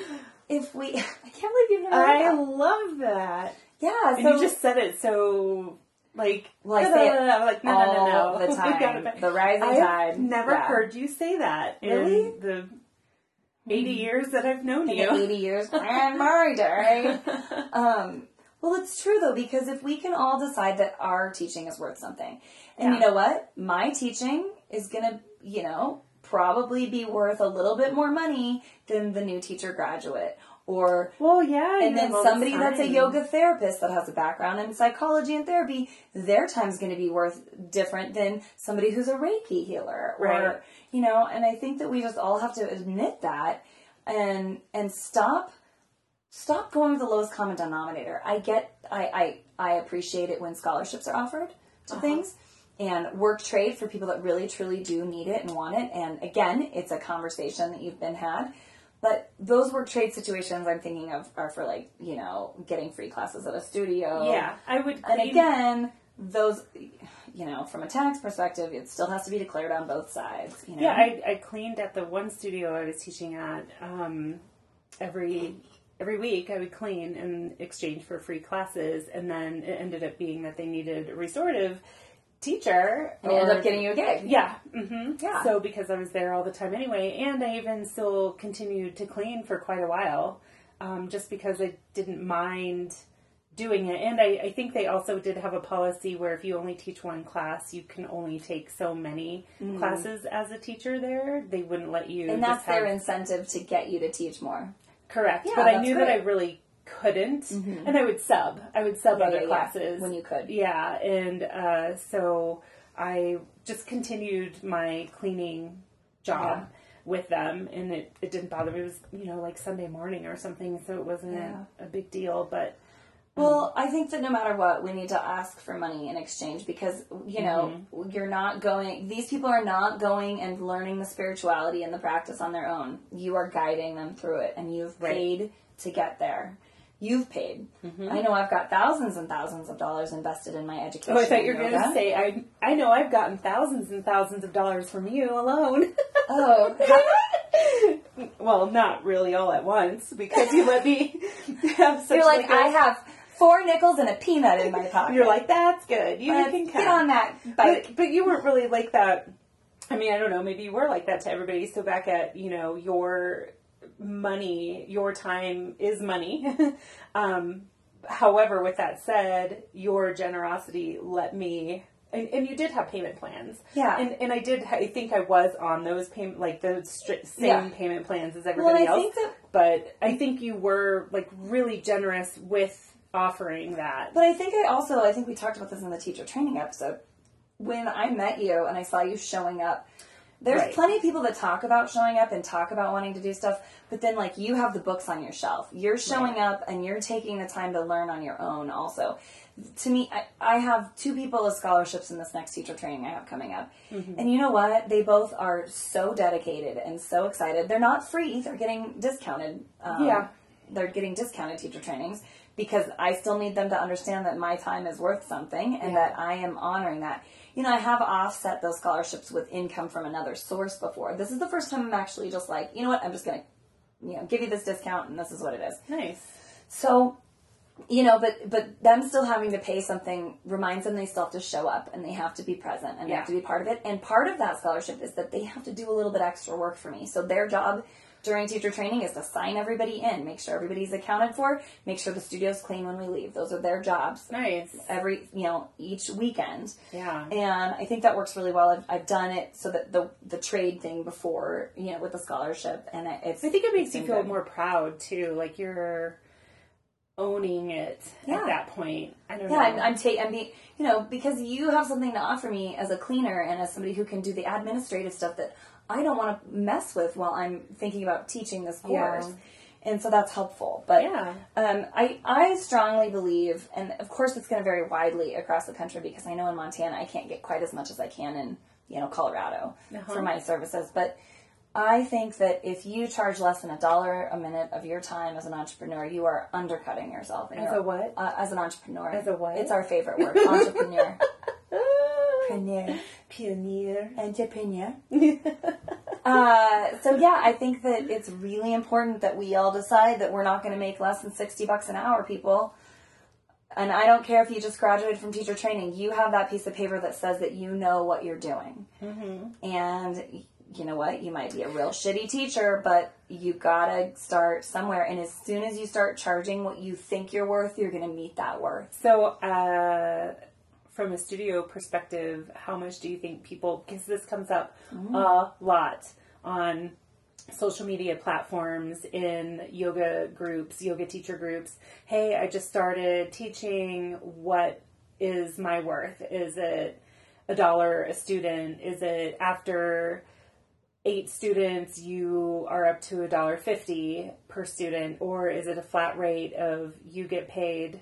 if we I can't believe you've never heard I that. love that. Yeah, And you just said it so Like, Well, I say it like, no, no, no, no. all the time. The rising I've tide. never Yeah. heard you say that Really? the 80 years that I've known in you. 80 years and my day. Um, well, it's true though, because if we can all decide that our teaching is worth something, and you know what? My teaching is gonna, you know, probably be worth a little bit more money than the new teacher graduate. Or, well, yeah. and then have all this somebody that's a yoga therapist that has a background in psychology and therapy, their time's going to be worth different than somebody who's a Reiki healer. Or, Right. you know, and I think that we just all have to admit that and, and stop stop going with the lowest common denominator. I get, I, I, I appreciate it when scholarships are offered to uh-huh. things and work trade for people that really truly do need it and want it. And again, it's a conversation that you've been had. But those work trade situations I'm thinking of are for like, you know, getting free classes at a studio. Yeah, I would. And again, those, you know, from a tax perspective, it still has to be declared on both sides. You know? Yeah, I, I cleaned at the one studio I was teaching at. Um, every every week I would clean in exchange for free classes, and then it ended up being that they needed restorative teacher. and they end up getting you a gig. Yeah. hmm Yeah. So because I was there all the time anyway, and I even still continued to clean for quite a while, um, just because I didn't mind doing it. And I, I think they also did have a policy where if you only teach one class, you can only take so many classes as a teacher there. They wouldn't let you. Mm-hmm. And that's have- their incentive to get you to teach more. correct. Yeah, but I knew that. I really couldn't, and I would sub. I would sub Yeah, other yeah, classes when you could. yeah, and uh, so I just continued my cleaning job with them, and it, it didn't bother me. It was you know like Sunday morning or something, so it wasn't a big deal. But Well, I think that no matter what, we need to ask for money in exchange because, you know, Mm-hmm. you're not going, these people are not going and learning the spirituality and the practice on their own. You are guiding them through it and you've Right. Mm-hmm. paid to get there. You've paid. Mm-hmm. I know I've got thousands and thousands of dollars invested in my education. oh, I thought you were going to say I I know I've gotten thousands and thousands of dollars from you alone. Oh, well, not really all at once because you let me have such you're like, I have four nickels and a peanut in my pocket. You're like that's good. You Let's can get count. on that bike. But, but you weren't really like that. I mean, I don't know. Maybe you were like that to everybody. So back at you know your money, your time is money. um, however, with that said, your generosity let me. And, and you did have payment plans, Yeah. And and I did. I think I was on those payment, like the stri- same Yeah. payment plans as everybody I else. think that but I think you were like really generous with offering that. But I think I also, I think we talked about this in the teacher training episode. When I met you and I saw you showing up, there's Right. plenty of people that talk about showing up and talk about wanting to do stuff, but then like you have the books on your shelf. You're showing up and you're taking the time to learn on your own also. To me, I, I have two people with scholarships in this next teacher training I have coming up. And you know what? They both are so dedicated and so excited. They're not free, they're getting discounted. Um, Yeah. they're getting discounted teacher trainings because I still need them to understand that my time is worth something and Yeah. that I am honoring that. You know, I have offset those scholarships with income from another source before. This is the first time I'm actually just like, you know what, I'm just going to, you know, give you this discount and this is what it is. nice. So, you know, but but them still having to pay something reminds them they still have to show up and they have to be present and they have to be part of it. And part of that scholarship is that they have to do a little bit extra work for me. So their job during teacher training is to sign everybody in, make sure everybody's accounted for, make sure the studio's clean when we leave. Those are their jobs Nice. every you know each weekend. Yeah. And I think that works really well. I've, I've done it so that the the trade thing before, you know, with the scholarship, and it's. I think it makes you feel good. more proud too, like you're owning it Yeah. at that point. I don't Yeah, know. I'm, I'm taking, I'm you know, because you have something to offer me as a cleaner and as somebody who can do the administrative stuff that I don't want to mess with while I'm thinking about teaching this Yeah. course. And so that's helpful. But Yeah. um, I, I strongly believe, and of course it's going to vary widely across the country because I know in Montana I can't get quite as much as I can in, you know, Colorado Uh-huh. for my services. But I think that if you charge less than a dollar a minute of your time as an entrepreneur, you are undercutting yourself. As a what? Uh, as an entrepreneur. As a what? It's our favorite word, entrepreneur. Entrepreneur. Pioneer. Entrepreneur. uh, so yeah, I think that it's really important that we all decide that we're not going to make less than sixty bucks an hour, people. And I don't care if you just graduated from teacher training, you have that piece of paper that says that you know what you're doing. Mm-hmm. And you know what? You might be a real shitty teacher, but you gotta start somewhere. And as soon as you start charging what you think you're worth, you're gonna meet that worth. So, uh, from a studio perspective, how much do you think people, because this comes up mm. a lot on social media platforms, in yoga groups, yoga teacher groups. Hey, I just started teaching. What is my worth? Is it a dollar a student? Is it after eight students you are up to a dollar fifty per student, or is it a flat rate of you get paid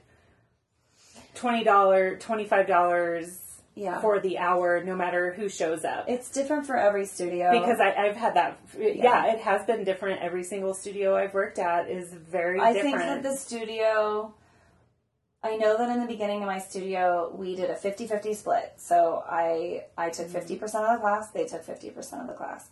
twenty dollar, twenty five dollars Yeah. for the hour, no matter who shows up? It's different for every studio. because I, I've had that. Yeah. it has been different. Every single studio I've worked at is very I different. think that the studio. I know that in the beginning of my studio, we did a 50-50 split. So I I took Mm-hmm. 50% of the class, they took 50% of the class.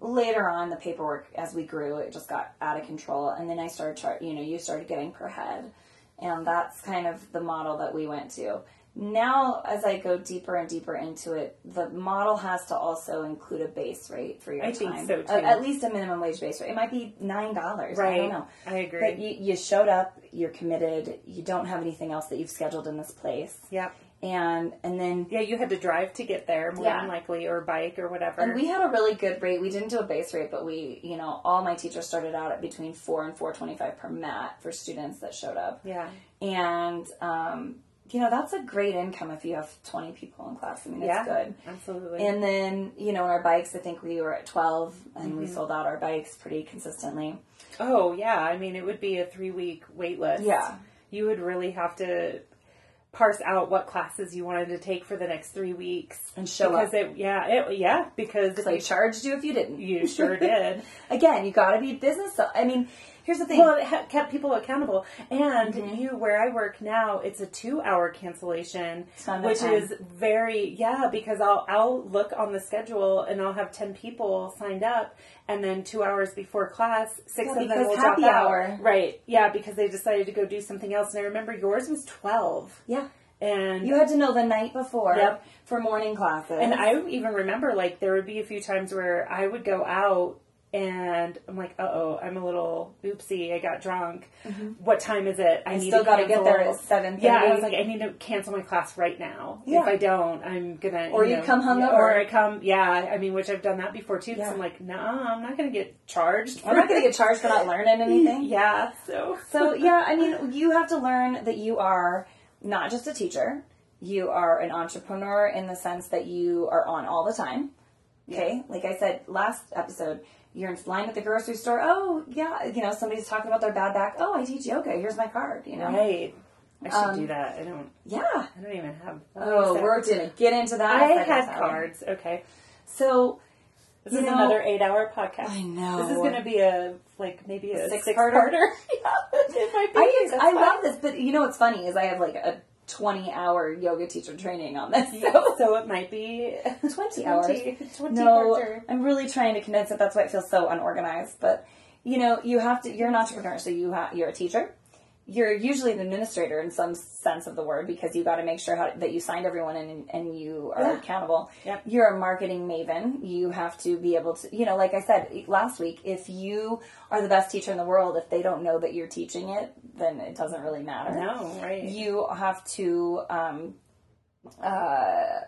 Later on, the paperwork, as we grew, it just got out of control. And then I started, char- you know, you started getting per head. And that's kind of the model that we went to. Now, as I go deeper and deeper into it, the model has to also include a base rate for your I time. think so, too. At least a minimum wage base rate. It might be $9. Right. I don't know. I agree. But you, you showed up, you're committed, you don't have anything else that you've scheduled in this place. Yep. And and then Yeah, you had to drive to get there, more Yeah. than likely, or bike or whatever. and we had a really good rate. We didn't do a base rate, but we, you know, all my teachers started out at between four and four twenty five per mat for students that showed up. yeah. And um, you know, that's a great income if you have twenty people in class. I mean, it's Yeah. good. Absolutely. And then, you know, our bikes, I think we were at 12 and we sold out our bikes pretty consistently. oh yeah, I mean, it would be a three week wait list. Yeah. You would really have to parse out what classes you wanted to take for the next three weeks And show because up. it yeah it yeah because if So I you, charged you if you didn't. you sure did. Again, you gotta be business. I mean, here's the thing. Well, it ha- kept people accountable. And Mm-hmm. you, where I work now, it's a two-hour cancellation, which time. is very yeah. Because I'll I'll look on the schedule and I'll have ten people signed up, and then two hours before class, six Yeah, of them will drop out. hour. Right? Yeah, because they decided to go do something else. And I remember yours was twelve, yeah. and You had to know the night before Yep. for morning classes. and I even remember like there would be a few times where I would go out and I'm like, uh oh, I'm a little oopsie. I got drunk. What time is it? I, I need still to gotta get there at seven. Yeah, I was like, I need to cancel my class right now. Yeah. If I don't, I'm gonna. Or you you know, come hungover. Or I come, yeah. I mean, which I've done that before too. Yeah. I'm like, no, I'm not gonna get charged. I'm not gonna get charged for not learning anything. yeah. So. So yeah, I mean, you have to learn that you are not just a teacher. You are an entrepreneur in the sense that you are on all the time. Okay, like I said last episode, you're in line at the grocery store. Oh yeah, you know somebody's talking about their bad back. Oh, I teach yoga. Here's my card. You know. Right. I should Um, do that. I don't. Yeah. I don't even have. Oh, we're gonna get into that. I had cards. Okay. So This You is know- another eight-hour podcast. I know. This is going to be a like maybe a Six-parter? six-parter. yeah, it might be. I I love this, but you know what's funny is I have like a 20 hour yoga teacher training on this. So So it might be 20 hours. 20 no, parter. I'm really trying to condense it. That's why it feels so unorganized. But you know, you have to. You're an entrepreneur, so you ha- you're a teacher. You're usually an administrator in some sense of the word because you got to make sure how, that you signed everyone and, and you are Yeah. accountable. Yep. You're a marketing maven. You have to be able to, you know, like I said last week, if you are the best teacher in the world, if they don't know that you're teaching it, then it doesn't really matter No, right. you have to um, uh,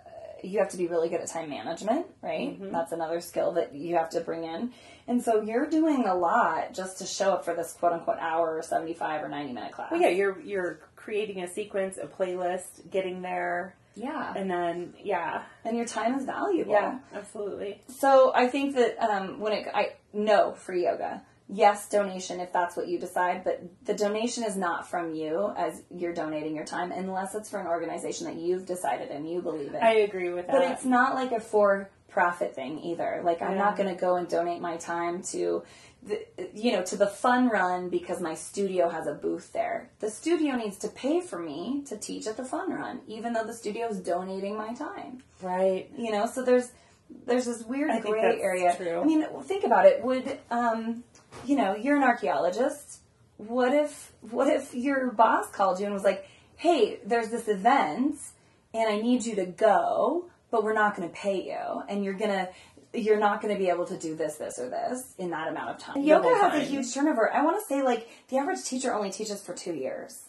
you have to be really good at time management right? That's another skill that you have to bring in. And so you're doing a lot just to show up for this quote unquote hour or 75 or 90 minute class. Well, yeah, you're you're creating a sequence, a playlist, getting there, yeah. And then yeah, and your time is valuable. Yeah, absolutely. So I think that um, when it, I no free yoga. Yes, donation if that's what you decide, but the donation is not from you as you're donating your time unless it's for an organization that you've decided and you believe in. I agree with that. but it's not like a for profit thing either. Like I'm not going to go and donate my time to the you know to the fun run because my studio has a booth there. The studio needs to pay for me to teach at the fun run even though the studio is donating my time right. you know so there's there's this weird I gray that's area true. i mean think about it would um you know you're an archaeologist what if what if your boss called you and was like hey, there's this event and I need you to go, but we're not going to pay you, and you're gonna. You're not going to be able to do this, this, or this in that amount of time. Yoga has a huge turnover. I want to say, like, the average teacher only teaches for two years.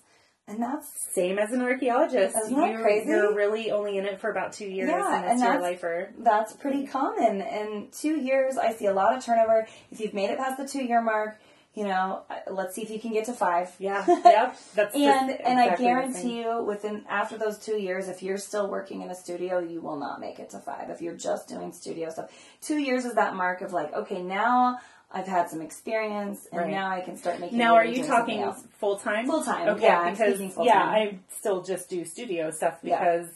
And that's Same as an archaeologist. Isn't that you're, crazy? You're really only in it for about two years, Yeah, and and that's- lifer. that's pretty common. In two years, I see a lot of turnover. If you've made it past the two year mark, you know, let's see if you can get to five. Yeah, yep. That's And just and I exactly guarantee you, within after those two years, if you're still working in a studio, you will not make it to five. If you're just doing studio stuff, two years is that mark of like, okay, now I've had some experience, and Right. now I can start making. Now, are you talking full time? Full-time, Okay, yeah, I'm because yeah, I still just do studio stuff Yeah. because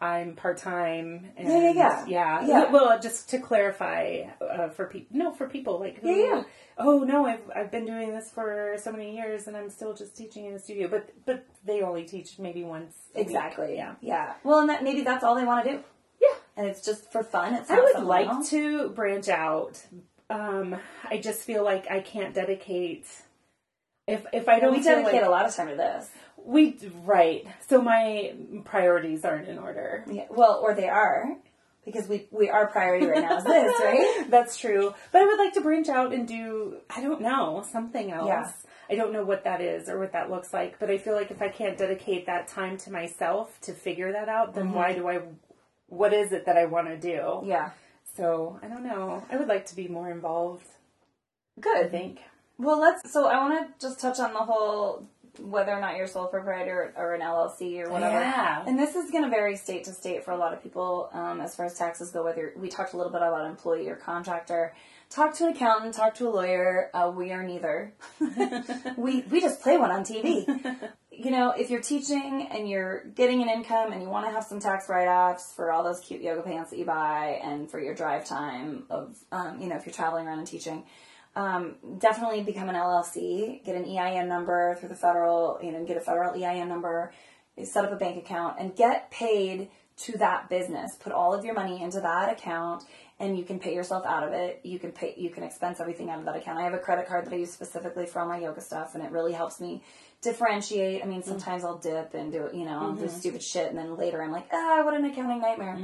I'm part time. Yeah, yeah, yeah. yeah, Yeah. Well, just to clarify uh, for people, no, for people like who, Yeah, yeah. oh no, I've I've been doing this for so many years and I'm still just teaching in a studio, but but they only teach maybe once. a week. Exactly. Yeah. Yeah. Well, and that maybe that's all they want to do, Yeah. and it's just for fun. It's I would like to branch out. Um, I just feel like I can't dedicate. If if I don't We dedicate like, a lot of time to this. We right. So my priorities aren't in order. Yeah, well, or they are, because we we our priority right now is this, right? That's true. But I would like to branch out and do I don't know, something else. Yeah. I don't know what that is or what that looks like, but I feel like if I can't dedicate that time to myself to figure that out, then why do I what is it that I want to do? Mm-hmm. Yeah, So, I don't know. I would like to be more involved, Good. I think. Well, let's. So I want to just touch on the whole whether or not you're sole proprietor or an LLC or whatever. Yeah. And this is going to vary state to state for a lot of people um, as far as taxes go. Whether we talked a little bit about employee or contractor. Talk to an accountant. Talk to a lawyer. Uh, we are neither. we we just play one on TV. you know, if you're teaching and you're getting an income and you want to have some tax write-offs for all those cute yoga pants that you buy and for your drive time of, um, you know, if you're traveling around and teaching, um, definitely become an LLC, get an EIN number through the federal, you know, get a federal EIN number, set up a bank account and get paid to that business. Put all of your money into that account and you can pay yourself out of it. You can pay, you can expense everything out of that account. I have a credit card that I use specifically for all my yoga stuff and it really helps me differentiate. I mean, sometimes I'll dip and do, you know, do stupid shit and then later I'm like, ah, what an accounting nightmare.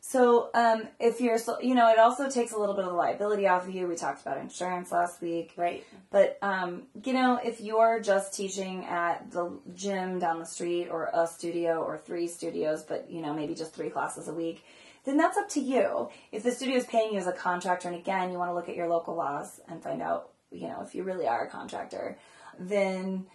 So, um, if you're, so- you know, it also takes a little bit of the liability off of you. We talked about insurance last week. Right. But, um, you know, if you're just teaching at the gym down the street or a studio or three studios, but, you know, maybe just three classes a week, then that's up to you. If the studio is paying you as a contractor, and again, you want to look at your local laws and find out, you know, if you really are a contractor, then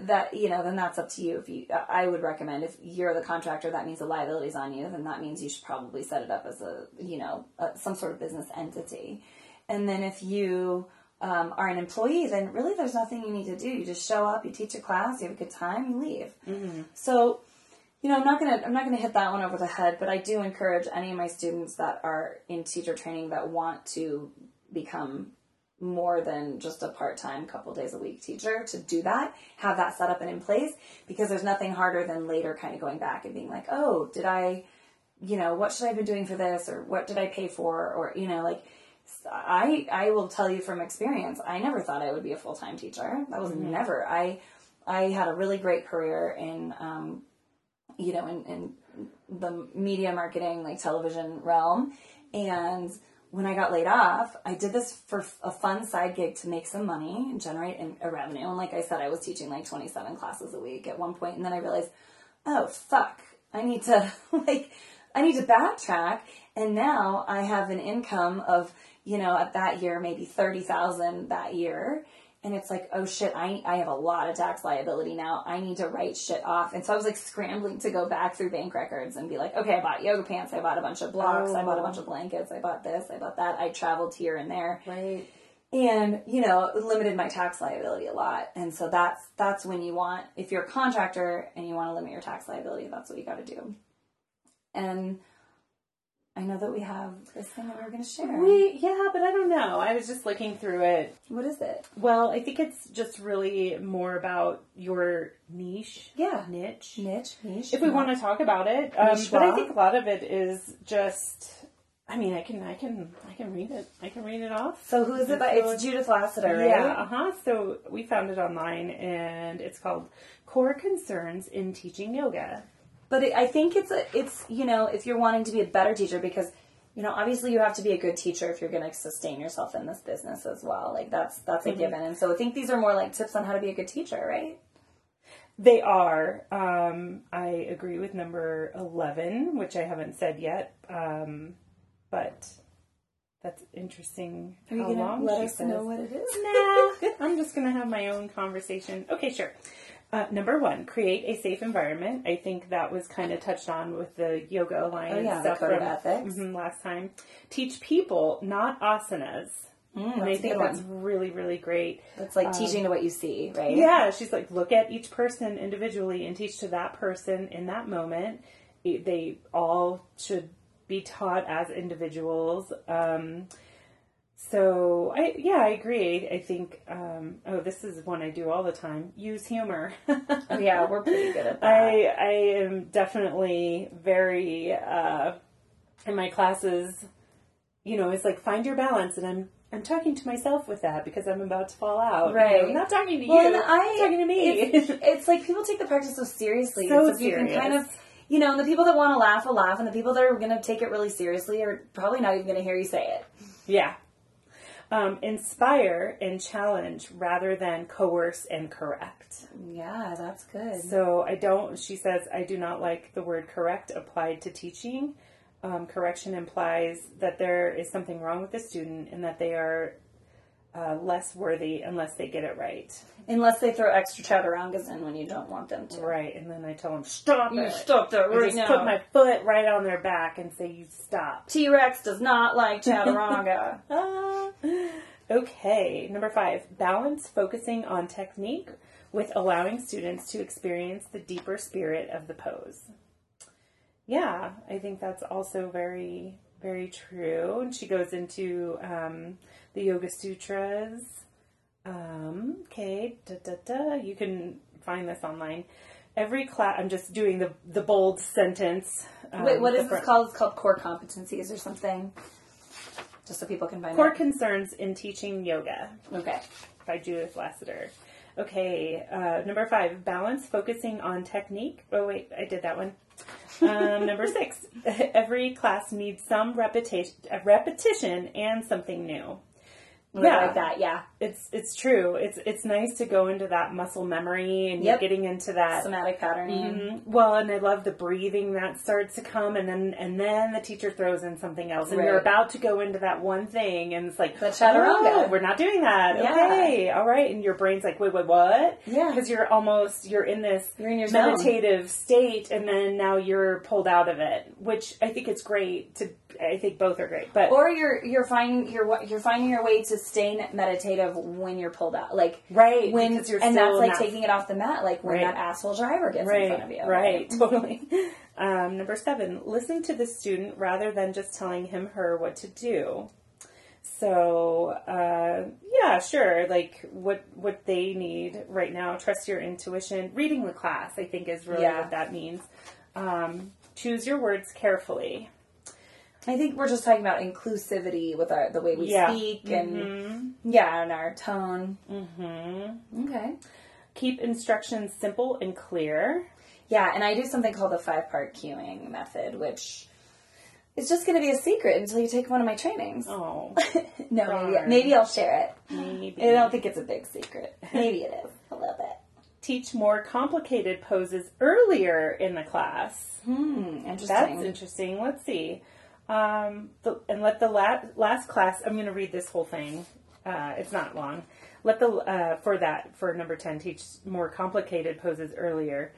that you know then that's up to you. If you i would recommend if you're the contractor that means the liability's on you then that means you should probably set it up as a you know a, some sort of business entity. And then if you um, are an employee then really there's nothing you need to do. You just show up you teach a class you have a good time you leave. So you know i'm not gonna i'm not gonna hit that one over the head but i do encourage any of my students that are in teacher training that want to become more than just a part-time couple days a week teacher to do that have that set up and in place because there's nothing harder than later kind of going back and being like oh did i you know what should i have been doing for this? Or what did i pay for? Or you know like i i will tell you from experience i never thought i would be a full-time teacher. That was never. I i had a really great career in um you know in, in the media marketing like television realm. And when I got laid off, I did this for a fun side gig to make some money and generate a revenue. And like I said, I was teaching like 27 classes a week at one point, and then I realized, oh fuck, I need to like, I need to backtrack. And now I have an income of, you know, at that year maybe 30,000 that year. And it's like, oh shit, I, I have a lot of tax liability now. I need to write shit off. And so I was like scrambling to go back through bank records and be like, okay, I bought yoga pants. I bought a bunch of blocks. I bought a oh. bunch of blankets. I bought this. I bought that. I traveled here and there Right. and you know limited my tax liability a lot and so that's that's when you want if you're a contractor and you want to limit your tax liability that's what you got to do and i know that we have this thing that we are going to share We yeah, but I don't know. I was just looking through it. what is it Well, I think it's just really more about your niche. Yeah. Niche. niche niche If we want to talk about it, um, but I think a lot of it is just I mean, I can, I can, I can read it. I can read it off. So who is it by? It's Judith Lasater, right? Yeah, uh huh. So we found it online, and it's called "Core Concerns in Teaching Yoga." But it, I think it's a, it's you know, if you're wanting to be a better teacher, because you know, obviously you have to be a good teacher if you're going to sustain yourself in this business as well. Like that's that's a Mm-hmm. given. And so I think these are more like tips on how to be a good teacher, right? They are. Um, I agree with number eleven, which I haven't said yet, um, but that's interesting. Are you how long let us says. know what it is? Nah, I'm just gonna have my own conversation. Okay, sure. Uh, number one, create a safe environment. I think that was kind of touched on with the Yoga Alliance Oh, yeah, stuff from ethics. mhm, last time. Teach people, not asanas. and I Mm, that's a think that's one. really, really great. It's like teaching to what you see, right? Um, Yeah, she's like, look at each person individually and teach to that person in that moment. They all should be taught as individuals. Um, so I, yeah, I agree. I think, um, oh, this is one I do all the time. Use humor. Oh, yeah, we're pretty good at that. I, I am definitely very, uh, in my classes, you know, it's like find your balance and I'm, I'm talking to myself with that because I'm about to fall out. you know, Right. I'm not talking to Well, you. I, I'm talking to me. It's, it's like people take the practice so seriously. So if you can serious. kind of, you know, and the people that want to laugh will laugh, and the people that are going to take it really seriously are probably not even going to hear you say it. Yeah. Um, inspire and challenge rather than coerce and correct. Yeah, that's good. So I don't, she says, I do not like the word correct applied to teaching. Um, correction implies that there is something wrong with the student and that they are uh, less worthy unless they get it right. Unless they throw extra chaturangas in when you don't want them to. Right. And then I tell them, stop You it. stop that I right just now. put my foot right on their back and say, you stop. T Rex does not like chaturanga. Okay, number five balance focusing on technique with allowing students to experience the deeper spirit of the pose. Yeah, I think that's also very, very true. And she goes into um, the Yoga Sutras. Um, okay, da, da, da. you can find this online. Every class, I'm just doing the the bold sentence. Um, Wait, what is this called? It's called core competencies or something. Just so people can find it. Core out. concerns in teaching yoga. Okay. by Judith Lasater. Okay, uh, number five, balance focusing on technique. Oh, wait, I did that one. Um, number six, every class needs some repetition, repetition and something new. Yeah. Like that, yeah. It's it's true. It's it's nice to go into that muscle memory and Yep. you're getting into that. Somatic patterning. Mhm. Well, and I love the breathing that starts to come, and then and then the teacher throws in something else, and you're about to go into that one thing, and it's like The chaturanga. "Oh, we're not doing that. Yeah. Okay, all right, and your brain's like, wait, wait, what? Yeah. because you're almost you're in this You're in your zone. meditative state, and then now you're pulled out of it, which I think it's great. To I think both are great, but Or you're you're finding you're you're finding your way to staying meditative when you're pulled out, like right when and that's like taking it off the mat, like when Right. that asshole driver gets in front of you. Right, totally. Um, number seven, listen to the student rather than just telling him, her what to do. So, uh, yeah, sure. Like what what they need right now. Trust your intuition. Reading the class, I think, is really Yeah. what that means. Um, choose your words carefully. I think we're just talking about inclusivity with our the way we Yeah. speak and Mhm. yeah, and our tone. Mhm. Okay. Keep instructions simple and clear. Yeah, and I do something called the five part cueing method, which is just going to be a secret until you take one of my trainings. Oh, no, maybe, maybe I'll share it. maybe. I don't think it's a big secret. Maybe it is a little bit. Teach more complicated poses earlier in the class. Hmm, interesting. That's interesting. Let's see. Um, the, and let the la- last class. I'm going to read this whole thing. Uh, it's not long. Let the uh, for that for number ten teach more complicated poses earlier.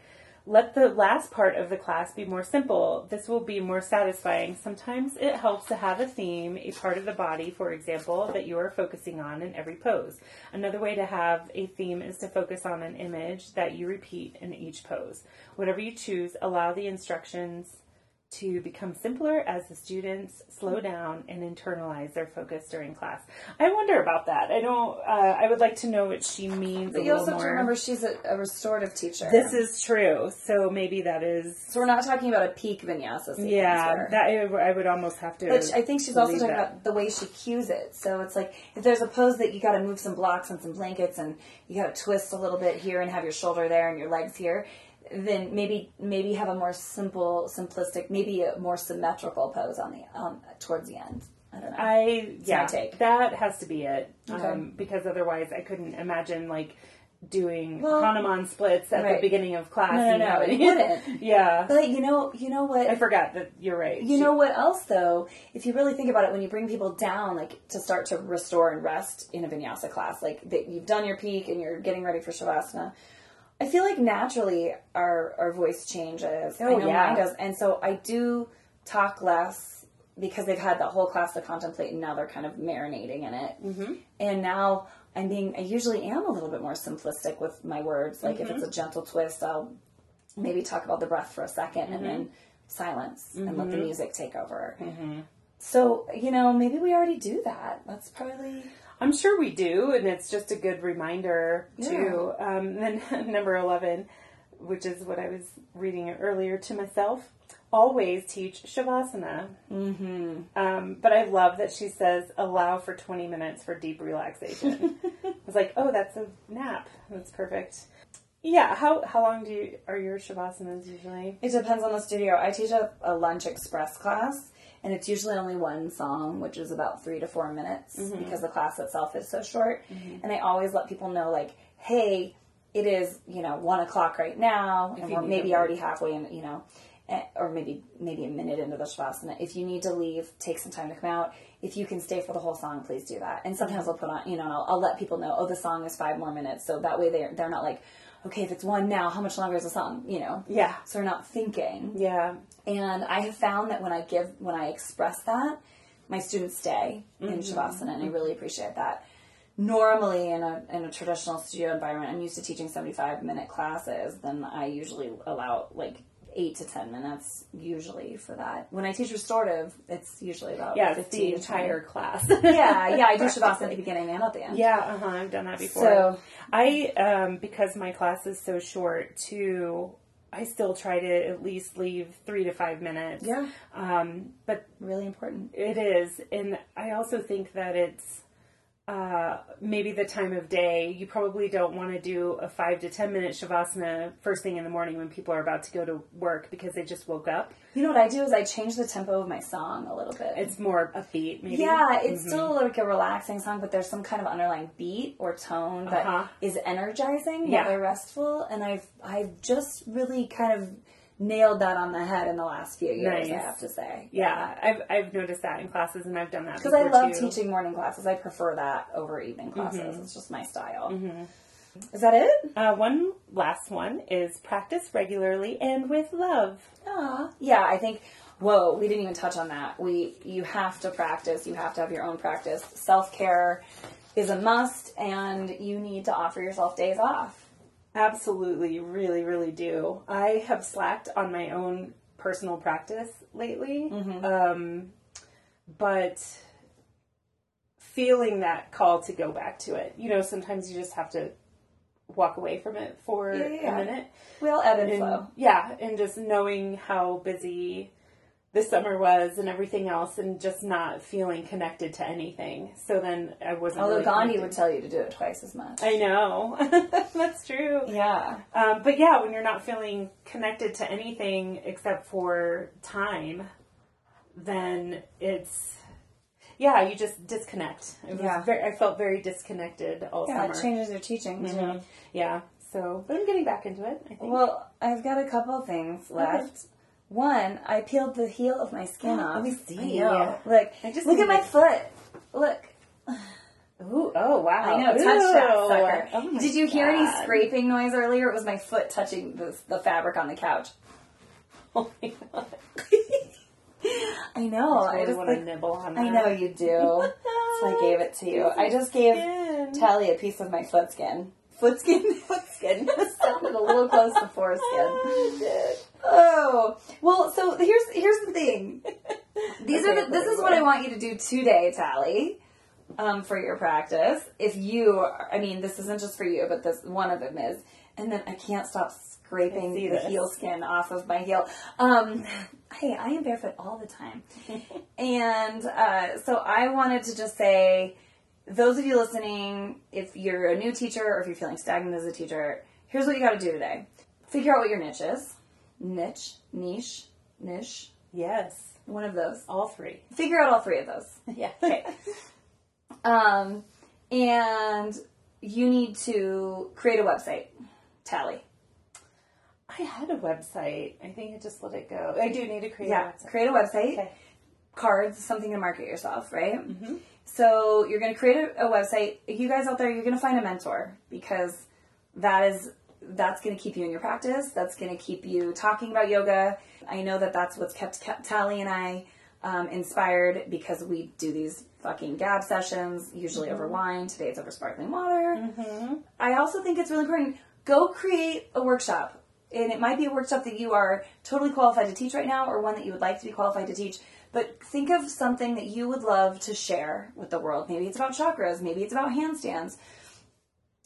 Let the last part of the class be more simple. This will be more satisfying. Sometimes it helps to have a theme, a part of the body, for example, that you are focusing on in every pose. Another way to have a theme is to focus on an image that you repeat in each pose. Whatever you choose, allow the instructions to become simpler as the students slow down and internalize their focus during class. I wonder about that. I don't. Uh, I would like to know what she means. But you also have to remember she's a, a restorative teacher. this is true. So maybe that is. so we're not talking about a peak vinyasa Yeah, that I, I would almost have to. But I think she's also talking that. about the way she cues it. So it's like if there's a pose that you got to move some blocks and some blankets, and you got to twist a little bit here and have your shoulder there and your legs here, then maybe maybe have a more simple, simplistic, maybe a more symmetrical pose on the um, towards the end. I don't know. I yeah, take. that has to be it. Okay. Um, because otherwise, I couldn't imagine like doing Well, Hanuman splits at right. the beginning of class. No, no, and no, it wouldn't. yeah, but you know, you know what? I forgot that you're right. You She- know what else though? If you really think about it, when you bring people down, like to start to restore and rest in a vinyasa class, like that you've done your peak and you're getting ready for shavasana, I feel like naturally our our voice changes. Oh, I Oh, know yeah. mine does, and so I do talk less because they've had the whole class to contemplate, and now they're kind of marinating in it. Mm-hmm. And now I'm being, I usually am a little bit more simplistic with my words. Like if it's mm-hmm. a gentle twist, I'll maybe talk about the breath for a 2nd and mm-hmm. then silence and let the mm-hmm. music take over. So, you know, maybe we already do that. That's probably. I'm sure we do, and it's just a good reminder too. Um, then number eleven, which is what I was reading earlier to myself. Always teach shavasana. Mm-hmm. Um, but I love that she says allow for 20 minutes for deep relaxation. I was like, oh, that's a nap. That's perfect. Yeah. How how long do you are your shavasanas usually? It depends on the studio. I teach a, a lunch express class, and it's usually only one song, which is about three to four minutes because the class itself is so short. And I always let people know, like, hey, it is you know one o'clock right now, and we're maybe already halfway in, you know. eh, Or maybe maybe a minute into the shavasana. If you need to leave, take some time to come out. If you can stay for the whole song, please do that. And sometimes I'll put on, you know, I'll, I'll let people know, oh, the song is five more minutes, so that way they're they're not like, okay, if it's one now, how much longer is the song? You know, Yeah. so we're not thinking. Yeah. And I have found that when I give, when I express that, my students stay in mm-hmm. Shavasana, and I mm-hmm. really appreciate that. Normally, in a in a traditional studio environment, I'm used to teaching 75 minute classes. Then I usually allow like eight to 10 minutes usually for that. When I teach restorative, it's usually about Yeah. 15 the to 20. entire class. Yeah, yeah. I do Shavasana at the beginning and at the end. Yeah, uh huh. I've done that before. So- I, um, because my class is so short, too, I still try to at least leave three to five minutes. Yeah. Um, but Really important. it is, and I also think that it's uh, maybe the time of day. You probably don't want to do a five to ten minute shavasana first thing in the morning when people are about to go to work because they just woke up. You know what I do is I change the tempo of my song a little bit. It's more upbeat, maybe. Yeah, it's still like a relaxing song, but there's some kind of underlying beat or tone that is Uh-huh. energizing, Yeah. they're restful, and I've I've just really kind of nailed that on the head in the last few years. I have to say, Yeah, I've I've noticed that in classes, and I've done that because I love too. teaching morning classes. I prefer that over evening classes. Mm-hmm. It's just my style. Is that it? Uh, one last one is practice regularly and with love. Aw. Yeah, I think. Whoa, we didn't even touch on that. We you have to practice. You have to have your own practice. Self care is a must, and you need to offer yourself days off. Absolutely, you really, really do. I have slacked on my own personal practice lately, um, but feeling that call to go back to it. You know, sometimes you just have to walk away from it for Yeah, yeah, yeah. a minute. We all ebb and And, flow. yeah, and just knowing how busy this summer was and everything else, and just not feeling connected to anything. So then I wasn't. Although really Gandhi connected. would tell you to do it twice as much. I know. That's true. yeah. Um, but yeah, when you're not feeling connected to anything except for time, then it's yeah, you just disconnect. It was Yeah. very, I felt very disconnected all Yeah, it summer. changes your teaching too. Yeah, so but I'm getting back into it. I think. Well, I've got a couple things left. One, I peeled the heel of my skin oh, off. let me see. I. Look, I just look at my foot. Look. Ooh, oh wow! I know, touch that sucker. Oh Did you hear any scraping noise earlier? It was my foot touching the, the fabric on the couch. Oh my God. I know. Oh, I I just want to nibble on that. I know oh, you do. so I gave it to you. I just gave Skin. Tally a piece of my foot skin. Foot skin? Foot skin. sounded a little close to foreskin. Oh well, so here's here's the thing. These okay, are the, this is what I want you to do today, Tally, um, for your practice. If you, are- I mean, this isn't just for you, but this one of them is. And then I can't stop scraping the this. heel skin off of my heel. Um, hey, I am barefoot all the time. and uh, so I wanted to just say, those of you listening, if you're a new teacher or if you're feeling stagnant as a teacher, here's what you got to do today. Figure out what your niche is. Niche, niche, niche, Yes. one of those. All three. Figure out all three of those. Yeah. Okay. um, and you need to create a website. Tally. I had a website. I think I just let it go. I do need to create Yeah. a website. Create a website. Okay. Cards, something to market yourself, right? Mm-hmm. So you're going to create a, a website. You guys out there, you're going to find a mentor because that is that's going to keep you in your practice. That's going to keep you talking about yoga. I know that that's what's kept, kept Tally and I um, inspired because we do these fucking gab sessions, usually over wine. Today it's over sparkling water. I also think it's really important. Go create a workshop. And it might be a workshop that you are totally qualified to teach right now or one that you would like to be qualified to teach. But think of something that you would love to share with the world. Maybe it's about chakras, maybe it's about handstands.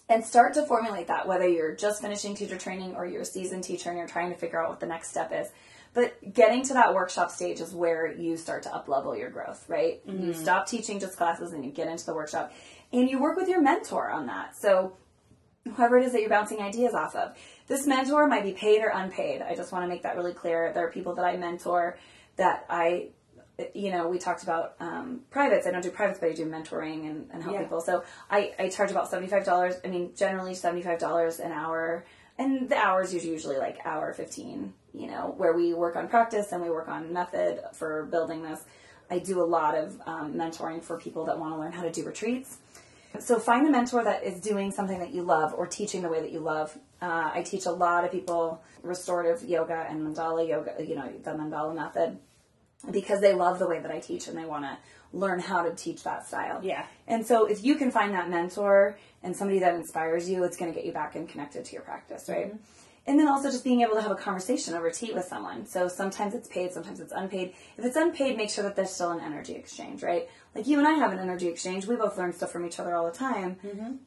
And start to formulate that, whether you're just finishing teacher training or you're a seasoned teacher and you're trying to figure out what the next step is. But getting to that workshop stage is where you start to up level your growth, right? You mm-hmm. stop teaching just classes and you get into the workshop and you work with your mentor on that. So whoever it is that you're bouncing ideas off of. This mentor might be paid or unpaid. I just want to make that really clear. There are people that I mentor that I, you know, we talked about um, privates. I don't do privates, but I do mentoring and, and help Yeah. people. So I, I charge about $75. I mean, generally $75 an hour. And the hours is usually like hour 15, you know, where we work on practice and we work on method for building this. I do a lot of um, mentoring for people that want to learn how to do retreats. So find a mentor that is doing something that you love or teaching the way that you love. Uh, I teach a lot of people restorative yoga and mandala yoga, you know, the mandala method, because they love the way that I teach and they want to learn how to teach that style. Yeah. And so if you can find that mentor and somebody that inspires you, it's going to get you back and connected to your practice, right? And then also just being able to have a conversation over tea with someone. So sometimes it's paid, sometimes it's unpaid. If it's unpaid, make sure that there's still an energy exchange, right? Like you and I have an energy exchange. We both learn stuff from each other all the time.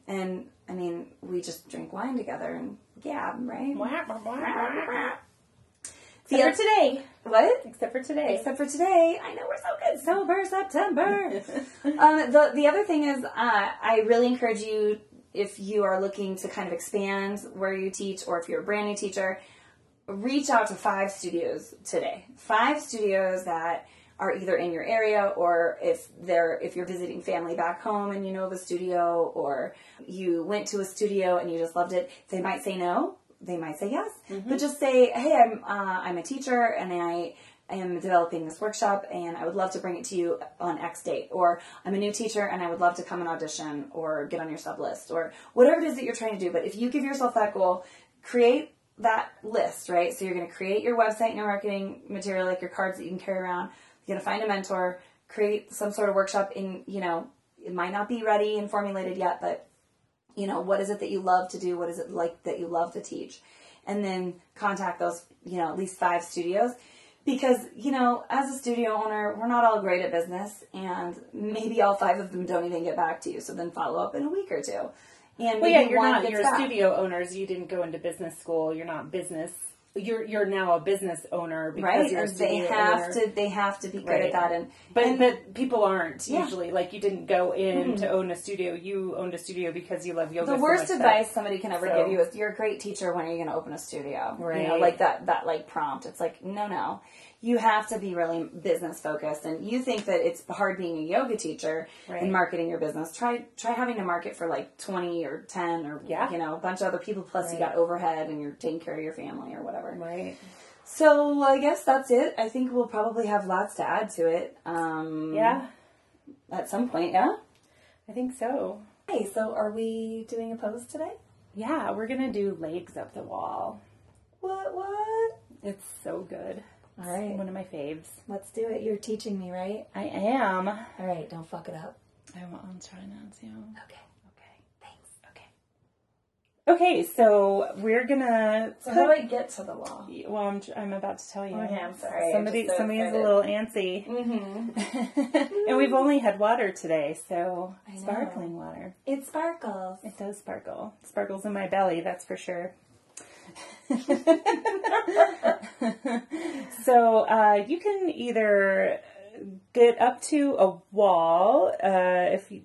And I mean, we just drink wine together and gab, right? Except for today. What? Except for today. Except for today, I know we're so good. Sober September. um, the the other thing is, uh, I really encourage you if you are looking to kind of expand where you teach, or if you're a brand new teacher, reach out to five studios today. Five studios that are either in your area or if they're if you're visiting family back home and you know of a studio or you went to a studio and you just loved it they might say no they might say yes but just say hey i'm uh, i'm a teacher and i am developing this workshop and i would love to bring it to you on x date or i'm a new teacher and i would love to come and audition or get on your sub list or whatever it is that you're trying to do but if you give yourself that goal create that list, right? So you're going to create your website and your marketing material, like your cards that you can carry around. You're going to find a mentor, create some sort of workshop in, you know, it might not be ready and formulated yet, but you know, what is it that you love to do? What is it like that you love to teach? And then contact those, you know, at least five studios. Because, you know, as a studio owner, we're not all great at business and maybe all five of them don't even get back to you. So then follow up in a week or two. And Well, yeah, you're not. You're back. studio owners. You didn't go into business school. You're not business. You're you're now a business owner because right you're a and they have owner. to they have to be good Right. at that and But and, but people aren't Yeah. usually like you didn't go in mm-hmm. to own a studio. You owned a studio because you love yoga. the so worst that- advice somebody can ever So- give you is you're a great teacher when are you going to open a studio you know Right. like that that like prompt it's like no no you have to be really business focused and you think that it's hard being a yoga teacher Right. and marketing your business try try having to market for like 20 or 10 or Yeah. you know a bunch of other people plus you got overhead and you're taking care of your family or whatever right. so i guess that's it i think we'll probably have lots to add to it um Yeah, at some point yeah I think so. Hey, so are we doing a pose today? Yeah, we're gonna do legs up the wall. What, what? It's so good. All right, One of my faves. let's do it. You're teaching me, right? I am. All right, don't fuck it up. I won't, I'll try not to. Okay. Okay. Thanks. Okay. Okay, so we're gonna. So how do I get to the wall? Well, I'm, I'm about to tell you. Okay, I'm sorry. Somebody, so somebody's a little antsy, Mm-hmm. and we've only had water today, so sparkling water. It sparkles. It does sparkle. Sparkles in my belly, that's for sure. So uh, you can either get up to a wall uh, if you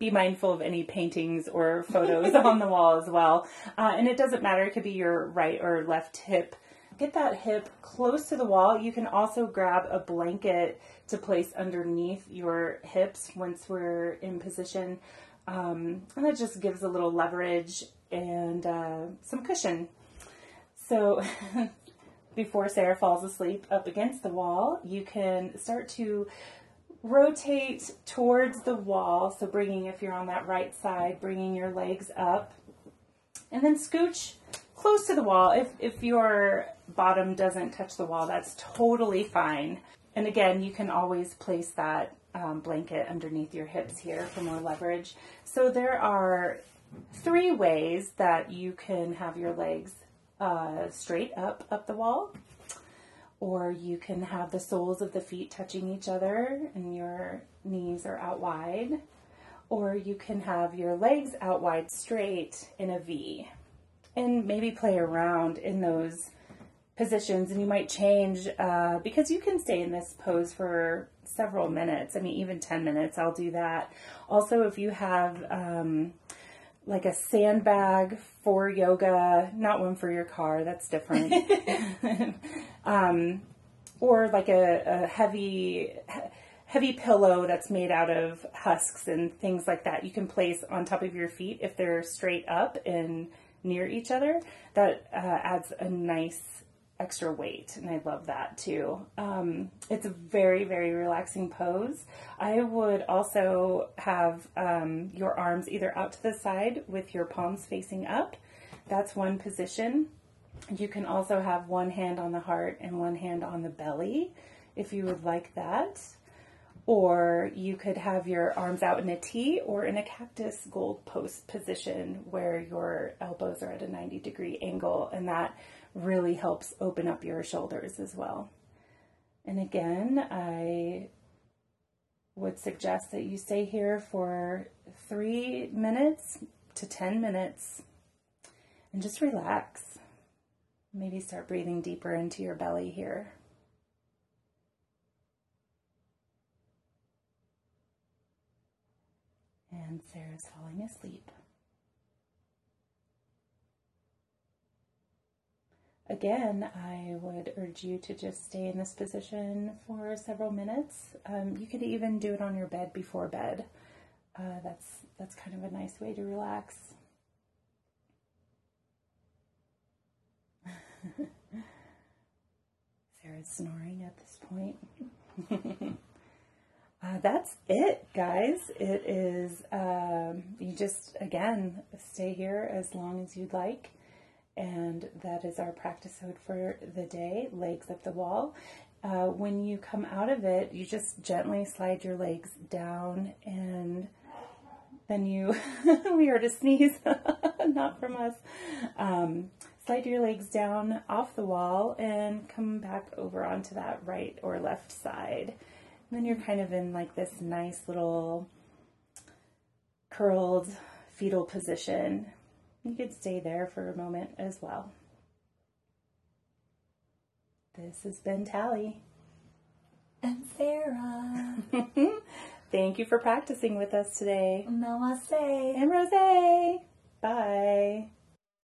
be mindful of any paintings or photos on the wall as well. Uh, and it doesn't matter, it could be your right or left hip. Get that hip close to the wall. You can also grab a blanket to place underneath your hips once we're in position. Um, and that just gives a little leverage and uh, some cushion. So before Sarah falls asleep up against the wall, you can start to rotate towards the wall. So bringing, if you're on that right side, bringing your legs up and then scooch close to the wall. If, if your bottom doesn't touch the wall, that's totally fine. And again, you can always place that um, blanket underneath your hips here for more leverage. So there are three ways that you can have your legs uh, straight up up the wall. Or you can have the soles of the feet touching each other and your knees are out wide. Or you can have your legs out wide straight in a V. And maybe play around in those positions. And you might change uh, because you can stay in this pose for several minutes. I mean even 10 minutes i'll do that. Also if you have um, like a sandbag for yoga not one for your car that's different. Um, or like a, a heavy heavy pillow that's made out of husks and things like that you can place on top of your feet if they're straight up and near each other. That uh, adds a nice extra weight and i love that too. Um, it's a very very relaxing pose. I would also have um, your arms either out to the side with your palms facing up. That's one position. You can also have one hand on the heart and one hand on the belly if you would like that. Or you could have your arms out in a T or in a cactus goal post position where your elbows are at a 90 degree angle, and that really helps open up your shoulders as well. And again, I would suggest that you stay here for three minutes to 10 minutes and just relax. Maybe start breathing deeper into your belly here. And Sarah's falling asleep. Again, I would urge you to just stay in this position for several minutes. Um, you could even do it on your bed before bed. Uh, that's that's kind of a nice way to relax. Sarah's snoring at this point. uh, that's it, guys. It is, um, you just, again, stay here as long as you'd like. And that is our practice code for the day legs up the wall. Uh, when you come out of it, you just gently slide your legs down and then you, we heard a sneeze, not from us. Um, slide your legs down off the wall and come back over onto that right or left side. And then you're kind of in like this nice little curled fetal position. You could stay there for a moment as well. This has been Tally. And Sarah. Thank you for practicing with us today. Namaste. And Rose. Bye.